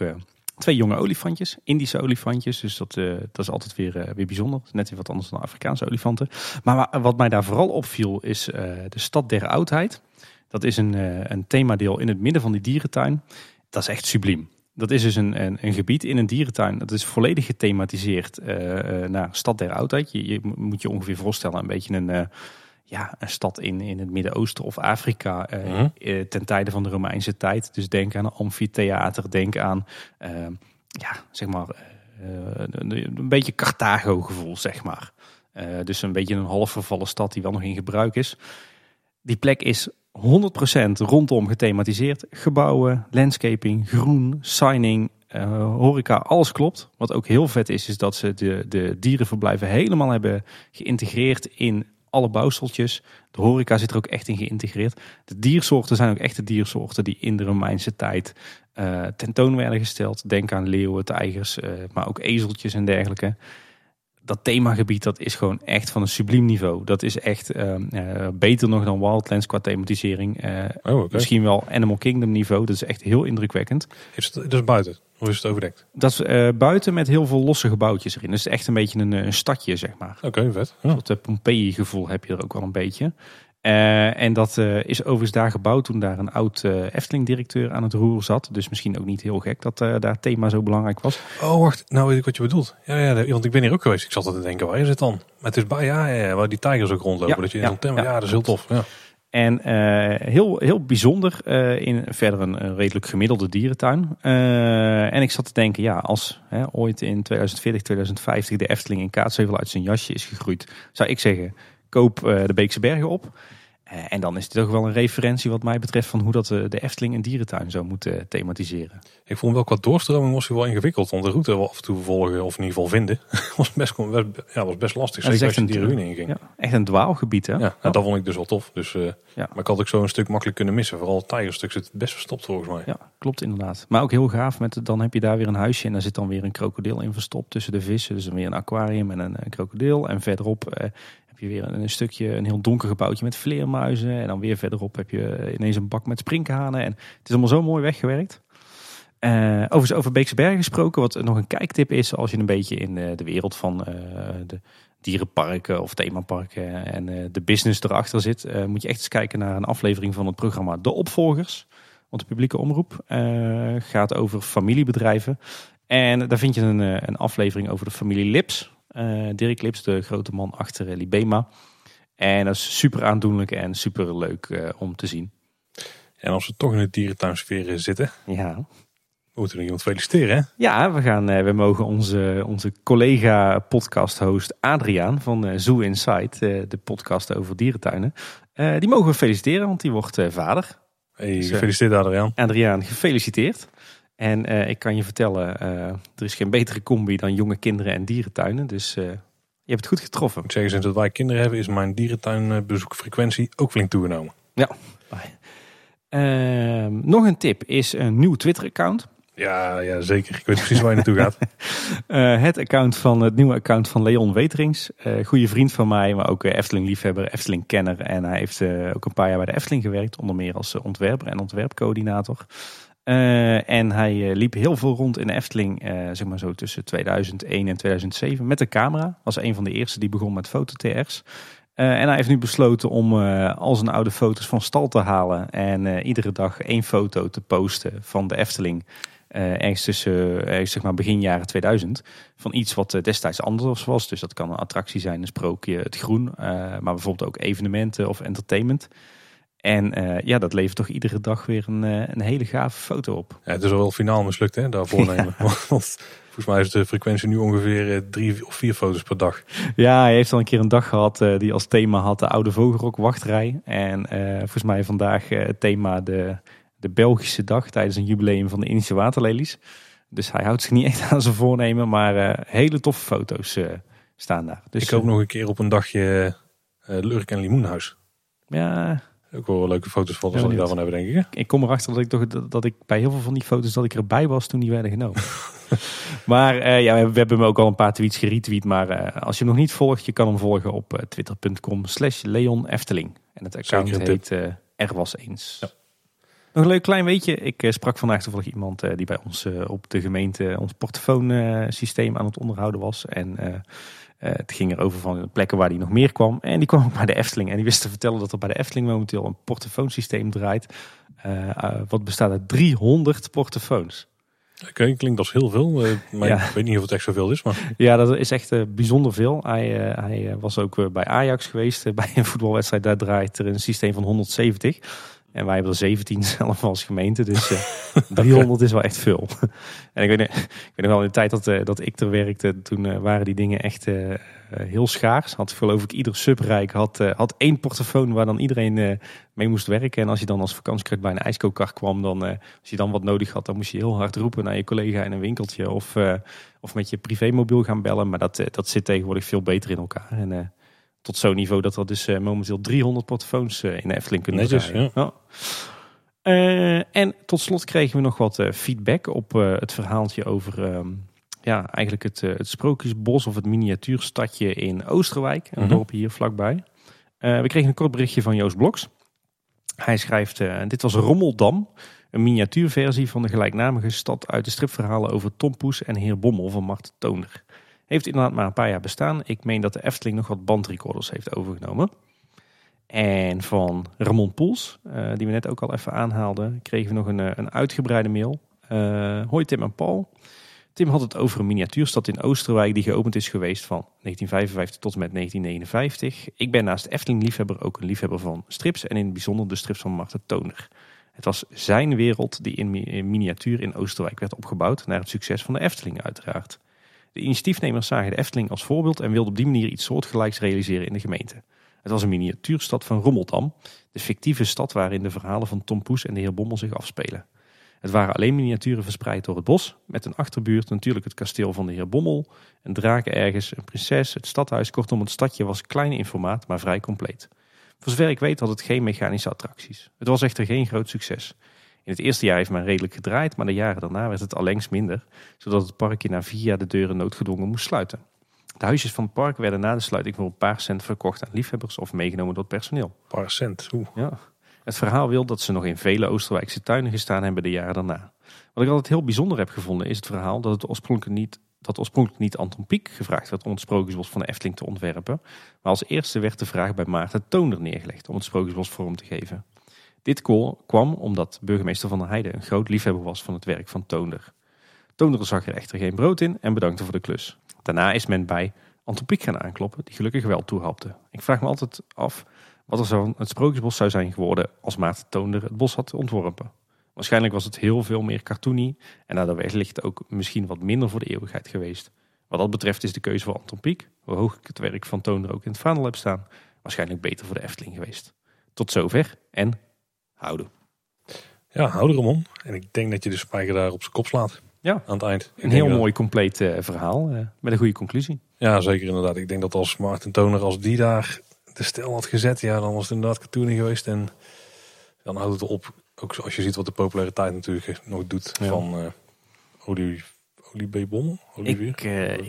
twee jonge olifantjes, Indische olifantjes. Dus dat, uh, dat is altijd weer, uh, weer bijzonder. Net weer wat anders dan Afrikaanse olifanten. Maar wat mij daar vooral opviel is uh, de Stad der Oudheid. Dat is een, een themadeel in het midden van die dierentuin. Dat is echt subliem. Dat is dus een, een, een gebied in een dierentuin. Dat is volledig gethematiseerd naar Stad der Oudheid. Je, je, moet je ongeveer voorstellen een beetje een ja, een stad in, in het Midden-Oosten of Afrika uh, ten tijde van de Romeinse tijd. Dus denk aan een amfitheater, denk aan, uh, ja, zeg maar, een, een, beetje Carthago-gevoel, zeg maar. dus een beetje een half vervallen stad die wel nog in gebruik is. Die plek is 100% rondom gethematiseerd. Gebouwen, landscaping, groen, signing, horeca, alles klopt. Wat ook heel vet is, is dat ze de, de dierenverblijven helemaal hebben geïntegreerd in alle bouwseltjes. De horeca zit er ook echt in geïntegreerd. De diersoorten zijn ook echte diersoorten die in de Romeinse tijd uh, tentoon werden gesteld. Denk aan leeuwen, tijgers, uh, maar ook ezeltjes en dergelijke. Dat themagebied dat is gewoon echt van een subliem niveau. Dat is echt uh, beter nog dan Wildlands qua thematisering. Oh, okay. Misschien wel Animal Kingdom niveau. Dat is echt heel indrukwekkend. Is het dus buiten? Of is het overdekt? Dat is uh, buiten met heel veel losse gebouwtjes erin. Dus echt een beetje een, een stadje, zeg maar. Oké, okay, vet. Ja. Een soort Pompeii gevoel heb je er ook wel een beetje. Uh, en dat uh, is overigens daar gebouwd toen daar een oud uh, Efteling-directeur aan het roer zat. Dus misschien ook niet heel gek dat daar thema zo belangrijk was. Oh, wacht. Nou weet ik wat je bedoelt. Ja, ja, want ik ben hier ook geweest. Ik zat te denken, waar is het dan? Maar het is bij, ja, ja, waar die tijgers ook rondlopen. Ja, dat je in ja, zo'n thema, ja, dat is heel tof. Ja. En uh, heel, heel bijzonder uh, in verder een, redelijk gemiddelde dierentuin. Uh, en ik zat te denken, ja, als hè, ooit in 2040, 2050 de Efteling in Kaatsheuvel uit zijn jasje is gegroeid, zou ik zeggen, koop de Beekse Bergen op. Eh, en dan is dit toch wel een referentie wat mij betreft van hoe dat eh, de Efteling een dierentuin zou moeten thematiseren. Ik vond wel qua doorstroming was hij wel ingewikkeld. Want de route af en toe volgen of in ieder geval vinden <laughs> was best, ja, was best lastig. Zeker als je die ruïne inging. Ja, echt een dwaalgebied hè? Ja, nou, dat vond ik dus wel tof. Dus, uh, ja. Maar ik had ook zo een stuk makkelijk kunnen missen. Vooral het tijgerstuk zit best verstopt volgens mij. Ja, klopt inderdaad. Maar ook heel gaaf. Met, dan heb je daar weer een huisje en daar zit dan weer een krokodil in verstopt tussen de vissen. Dus dan weer een aquarium en een, een krokodil. En verderop je weer een, stukje, een heel donker gebouwtje met vleermuizen. En dan weer verderop heb je ineens een bak met sprinkhanen. En het is allemaal zo mooi weggewerkt. Uh, over, over Beekse Bergen gesproken, wat nog een kijktip is als je een beetje in de, de wereld van de dierenparken of themaparken en de business erachter zit, moet je echt eens kijken naar een aflevering van het programma De Opvolgers. Want de publieke omroep gaat over familiebedrijven. En daar vind je een, een aflevering over de familie Lips. Uh, Dirk Lips, de grote man achter eh, Libema. En dat is super aandoenlijk en super leuk uh, om te zien. En als we toch in de dierentuinsfeer zitten. Ja. We moeten nog iemand feliciteren, hè? Ja, we, gaan, we mogen onze, onze collega podcast-host Adriaan van Zoo Inside, de podcast over dierentuinen, die mogen we feliciteren, want die wordt vader. Hey, dus, gefeliciteerd Adriaan. Adriaan, gefeliciteerd. En uh, ik kan je vertellen, uh, er is geen betere combi dan jonge kinderen en dierentuinen. Dus uh, je hebt het goed getroffen. Ik zeg sinds dat wij kinderen hebben, is mijn dierentuinbezoekfrequentie ook flink toegenomen. Ja. Ehm, nog een tip is een nieuw Twitter-account. Ja, ja, zeker. Ik weet precies waar je naartoe gaat. <laughs> het, account van, het nieuwe account van Leon Weterings. goede vriend van mij, maar ook Efteling-liefhebber, Efteling-kenner. En hij heeft ook een paar jaar bij de Efteling gewerkt. Onder meer als ontwerper en ontwerpcoördinator. Uh, en hij uh, liep heel veel rond in de Efteling, uh, zeg maar zo tussen 2001 en 2007, met een camera. Was een van de eerste die begon met foto-TR's. en hij heeft nu besloten om al zijn oude foto's van stal te halen. En iedere dag één foto te posten van de Efteling. ergens tussen zeg maar begin jaren 2000. Van iets wat destijds anders was. Dus dat kan een attractie zijn, een sprookje, het groen. maar bijvoorbeeld ook evenementen of entertainment. En uh, ja, dat levert toch iedere dag weer een, uh, een hele gave foto op. Ja, het is al wel finaal mislukt hè, daar voornemen. Ja. <laughs> <laughs> Want volgens mij is de frequentie nu ongeveer uh, drie of vier foto's per dag. Ja, hij heeft al een keer een dag gehad die als thema had de Oude Vogelrok wachtrij. En volgens mij vandaag het thema de, de Belgische dag tijdens een jubileum van de Indische waterlelies. Dus hij houdt zich niet <laughs> echt aan zijn voornemen, maar hele toffe foto's staan daar. Dus, Ik hoop nog een keer op een dagje Lurk en Limoenhuis. Ja, ook wel leuke foto's van die daarvan hebben, denk ik. Ik kom erachter dat ik toch dat ik bij heel veel van die foto's dat ik erbij was toen die werden genomen. <laughs> Maar uh, ja, we, we, hebben hem ook al een paar tweets geretweet. Maar uh, als je hem nog niet volgt, je kan hem volgen op uh, twitter.com slash Leon Efteling. En het account heet Er Was Eens. Ja. Nog een leuk klein weetje. Ik sprak vandaag toevallig iemand die bij ons op de gemeente ons portofoonsysteem aan het onderhouden was. En het ging erover van plekken waar hij nog meer kwam. En die kwam ook bij de Efteling. En die wist te vertellen dat er bij de Efteling momenteel een portofoonsysteem draait. wat bestaat uit 300 portofoons. Oké, klinkt als heel veel. Uh, maar ik weet niet of het echt zoveel is. Maar... <laughs> Ja, dat is echt uh, bijzonder veel. Hij, uh, hij was ook bij Ajax geweest. bij een voetbalwedstrijd, daar draait er een systeem van 170. En wij hebben er 17 <laughs> zelf als gemeente. Dus <laughs> <laughs> uh, 300 is wel echt veel. en ik weet, ik weet nog wel in de tijd dat, uh, dat ik er werkte. Toen uh, waren die dingen echt heel schaars. Had geloof ik ieder subrijk had, had één portofoon waar dan iedereen mee moest werken. En als je dan als vakantiekruid bij een ijskookkar kwam. Dan, als je dan wat nodig had, dan moest je heel hard roepen naar je collega in een winkeltje. Of, of met je privémobiel gaan bellen. Maar dat, dat zit tegenwoordig veel beter in elkaar. En tot zo'n niveau dat er dus uh, momenteel 300 portofoons uh, in de Efteling kunnen Netjes, Ja. ja. Uh, en tot slot kregen we nog wat feedback op het verhaaltje over um, ja, eigenlijk het, het Sprookjesbos of het miniatuurstadje in Oosterwijk, een mm -hmm. dorp hier vlakbij. we kregen een kort berichtje van Joost Bloks. Hij schrijft, dit was Rommeldam, een miniatuurversie van de gelijknamige stad uit de stripverhalen over Tom Poes en Heer Bommel van Mart Toner. Heeft inderdaad maar een paar jaar bestaan. Ik meen dat de Efteling nog wat bandrecorders heeft overgenomen. En van Ramon Poels, uh, die we net ook al even aanhaalden, kregen we nog een, eh, een uitgebreide mail. Uh, hoi Tim en Paul. Tim had het over een miniatuurstad in Oosterwijk die geopend is geweest van 1955 tot en met 1959. Ik ben naast Efteling-liefhebber ook een liefhebber van strips en in het bijzonder de strips van Marten Toner. Het was zijn wereld die in miniatuur in Oosterwijk werd opgebouwd, naar het succes van de Efteling uiteraard. De initiatiefnemers zagen de Efteling als voorbeeld en wilden op die manier iets soortgelijks realiseren in de gemeente. Het was een miniatuurstad van Rommeldam, de fictieve stad waarin de verhalen van Tom Poes en de heer Bommel zich afspelen. Het waren alleen miniaturen verspreid door het bos, met een achterbuurt natuurlijk het kasteel van de heer Bommel, een draken ergens, een prinses, het stadhuis. Kortom, het stadje was klein in formaat, maar vrij compleet. Voor zover ik weet had het geen mechanische attracties. Het was echter geen groot succes. In het eerste jaar heeft men redelijk gedraaid, maar de jaren daarna werd het allengs minder, zodat het parkje na vier jaar de deuren noodgedwongen moest sluiten. De huisjes van het park werden na de sluiting voor een paar cent verkocht aan liefhebbers of meegenomen door het personeel. Een paar cent, oeh. Ja. Het verhaal wil dat ze nog in vele Oosterwijkse tuinen gestaan hebben de jaren daarna. Wat ik altijd heel bijzonder heb gevonden is het verhaal dat het oorspronkelijk niet, dat oorspronkelijk niet Anton Pieck gevraagd werd om het Sprookjesbos van de Efteling te ontwerpen. Maar als eerste werd de vraag bij Maarten Toonder neergelegd om het Sprookjesbos vorm te geven. Dit kwam omdat burgemeester Van der Heijden een groot liefhebber was van het werk van Toonder. Toonder zag er echter geen brood in en bedankte voor de klus. Daarna is men bij Antropiek gaan aankloppen, die gelukkig wel toehapte. Ik vraag me altijd af wat er zo het Sprookjesbos zou zijn geworden als Maarten Toonder het bos had ontworpen. Waarschijnlijk was het heel veel meer cartoony en daardoor wellicht ook misschien wat minder voor de eeuwigheid geweest. Wat dat betreft is de keuze voor Anton Pieck, hoe hoog ik het werk van Toonder ook in het vaandel heb staan, waarschijnlijk beter voor de Efteling geweest. Tot zover en houden. Ja, houden Ramon. En ik denk dat je de spijker daar op zijn kop slaat. Ja, aan het eind. een heel mooi compleet uh, verhaal uh, met een goede conclusie. Ja, zeker inderdaad. Ik denk dat als Martin Toner, als die daar de stel had gezet, ja, dan was het inderdaad cartooning geweest. En dan houdt het op, ook zoals je ziet wat de populariteit natuurlijk nog doet ja. van uh, Olie, Oliebebon. Ik,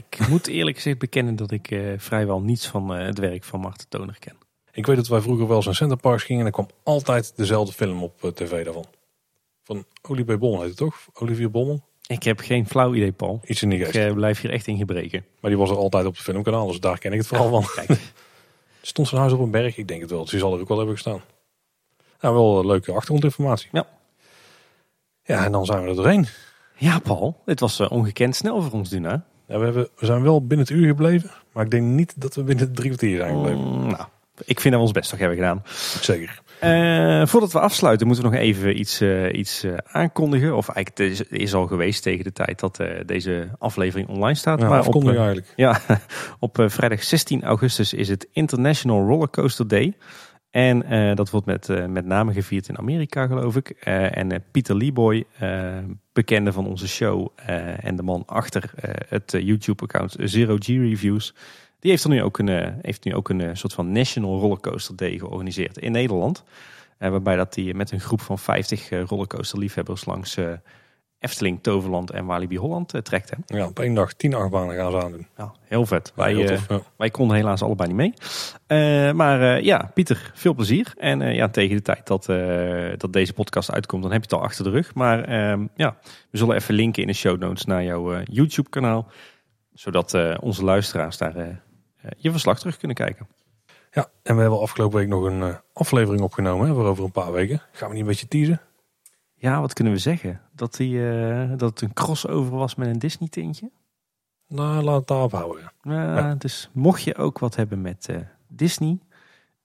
ik moet eerlijk gezegd bekennen dat ik vrijwel niets van het werk van Martin Toner ken. Ik weet dat wij vroeger wel eens naar Centerparks gingen en er kwam altijd dezelfde film op tv daarvan. Van Olivier Bommel heet het toch? Olivier Bommel? Ik heb geen flauw idee, Paul. Iets in die geest. Ik blijf hier echt in gebreken. Maar die was er altijd op het filmkanaal, dus daar ken ik het vooral ja, van. Kijk. <laughs> Stond zijn huis op een berg? Ik denk het wel. Dus die zal er ook wel hebben gestaan. Nou, wel leuke achtergrondinformatie. Ja. Ja, en dan zijn we er doorheen. Ja, Paul. Dit was ongekend snel voor ons doen, hè? Ja, we, hebben, we zijn wel binnen het uur gebleven. Maar ik denk niet dat we binnen het drie kwartier zijn gebleven. Mm, nou, ik vind dat we ons best toch hebben gedaan. Zeker. Uh, voordat we afsluiten moeten we nog even iets, uh, iets uh, aankondigen. Of eigenlijk het is, is, al geweest tegen de tijd dat deze aflevering online staat. Ja, maar op, eigenlijk. Ja, <laughs> op vrijdag 16 augustus is het International Rollercoaster Day. En dat wordt met, met name gevierd in Amerika geloof ik. en Pieter Leeboy, bekende van onze show en de man achter het YouTube account Zero G Reviews... Die heeft, er nu ook een, eh, heeft nu ook een eh, soort van National Rollercoaster Day georganiseerd in Nederland. Uh, waarbij dat die met een groep van 50 rollercoaster liefhebbers langs Efteling, Toverland en Walibi Holland trekt. Hè? Ja, op één dag tien achtbanen gaan ze aan doen. Ja, heel vet. Ja, Wij, heel tof, ja. wij konden helaas allebei niet mee. Maar ja, Pieter, veel plezier. En ja, tegen de tijd dat, dat deze podcast uitkomt, dan heb je het al achter de rug. Maar ehm, ja, we zullen even linken in de show notes naar jouw YouTube kanaal. Zodat onze luisteraars daar je verslag terug kunnen kijken. Ja, en we hebben afgelopen week nog een eh, aflevering opgenomen hè, voor over een paar weken. Gaan we niet een beetje teasen? Ja, wat kunnen we zeggen? Dat, die, eh, dat het een crossover was met een Disney tintje? Nou, laat het daarop houden. Ja. Dus mocht je ook wat hebben met eh, Disney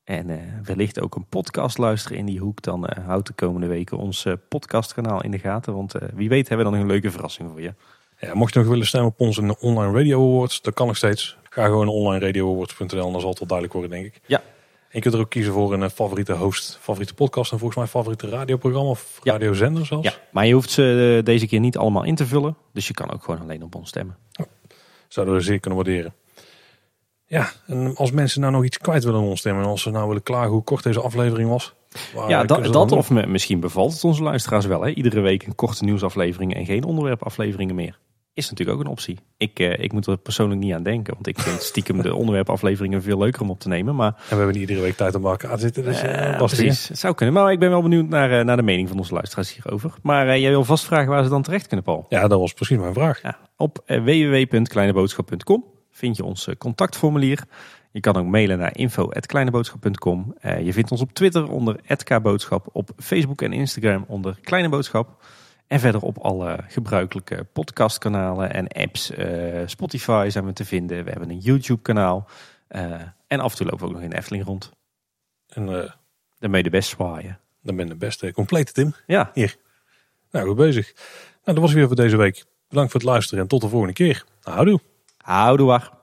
en eh, wellicht ook een podcast luisteren in die hoek, dan eh houd de komende weken ons eh, podcastkanaal in de gaten. Want eh, wie weet hebben we dan een leuke verrassing voor je. Ja, mocht je nog willen stemmen op onze online radio awards, dat kan nog steeds. Ga gewoon naar onlineradioawards.nl en dan zal het wel duidelijk worden, denk ik. Ja. En je kunt er ook kiezen voor een eh, favoriete host, favoriete podcast en volgens mij favoriete radioprogramma of Ja. radiozender zelfs. Ja, maar je hoeft ze eh, deze keer niet allemaal in te vullen. Dus je kan ook gewoon alleen op ons stemmen. Zouden we zeer kunnen waarderen. Ja, en als mensen nou nog iets kwijt willen aan ons stemmen en als ze nou willen klagen hoe kort deze aflevering was. ja, dat, dat of me- misschien bevalt het onze luisteraars wel. Hè? Iedere week een korte nieuwsaflevering en geen onderwerpafleveringen meer. Is natuurlijk ook een optie. Ik, eh, ik moet er persoonlijk niet aan denken. Want ik vind stiekem de <laughs> onderwerpafleveringen veel leuker om op te nemen. Maar? En we hebben niet iedere week tijd om elkaar te zitten, dus eh Eh, precies, het zou kunnen. Maar ik ben wel benieuwd naar, naar de mening van onze luisteraars hierover. Maar jij wil vast vragen waar ze dan terecht kunnen, Paul. Ja, dat was precies mijn vraag. Ja, op www.kleineboodschap.com vind je ons contactformulier. Je kan ook mailen naar info.kleineboodschap.com. Je vindt ons op Twitter onder @kboodschap, op Facebook en Instagram onder Kleine Boodschap. En verder op alle gebruikelijke podcastkanalen en apps. Eh, Spotify zijn we te vinden. We hebben een YouTube kanaal. Eh, en af en toe lopen we ook nog in de Efteling rond. En eh, Dan ben je de best zwaaien. dan ben je de beste complete Tim. Ja, Nou, goed bezig. Nou, dat was weer voor deze week. Bedankt voor het luisteren en tot de volgende keer. Houdoe. houdoe.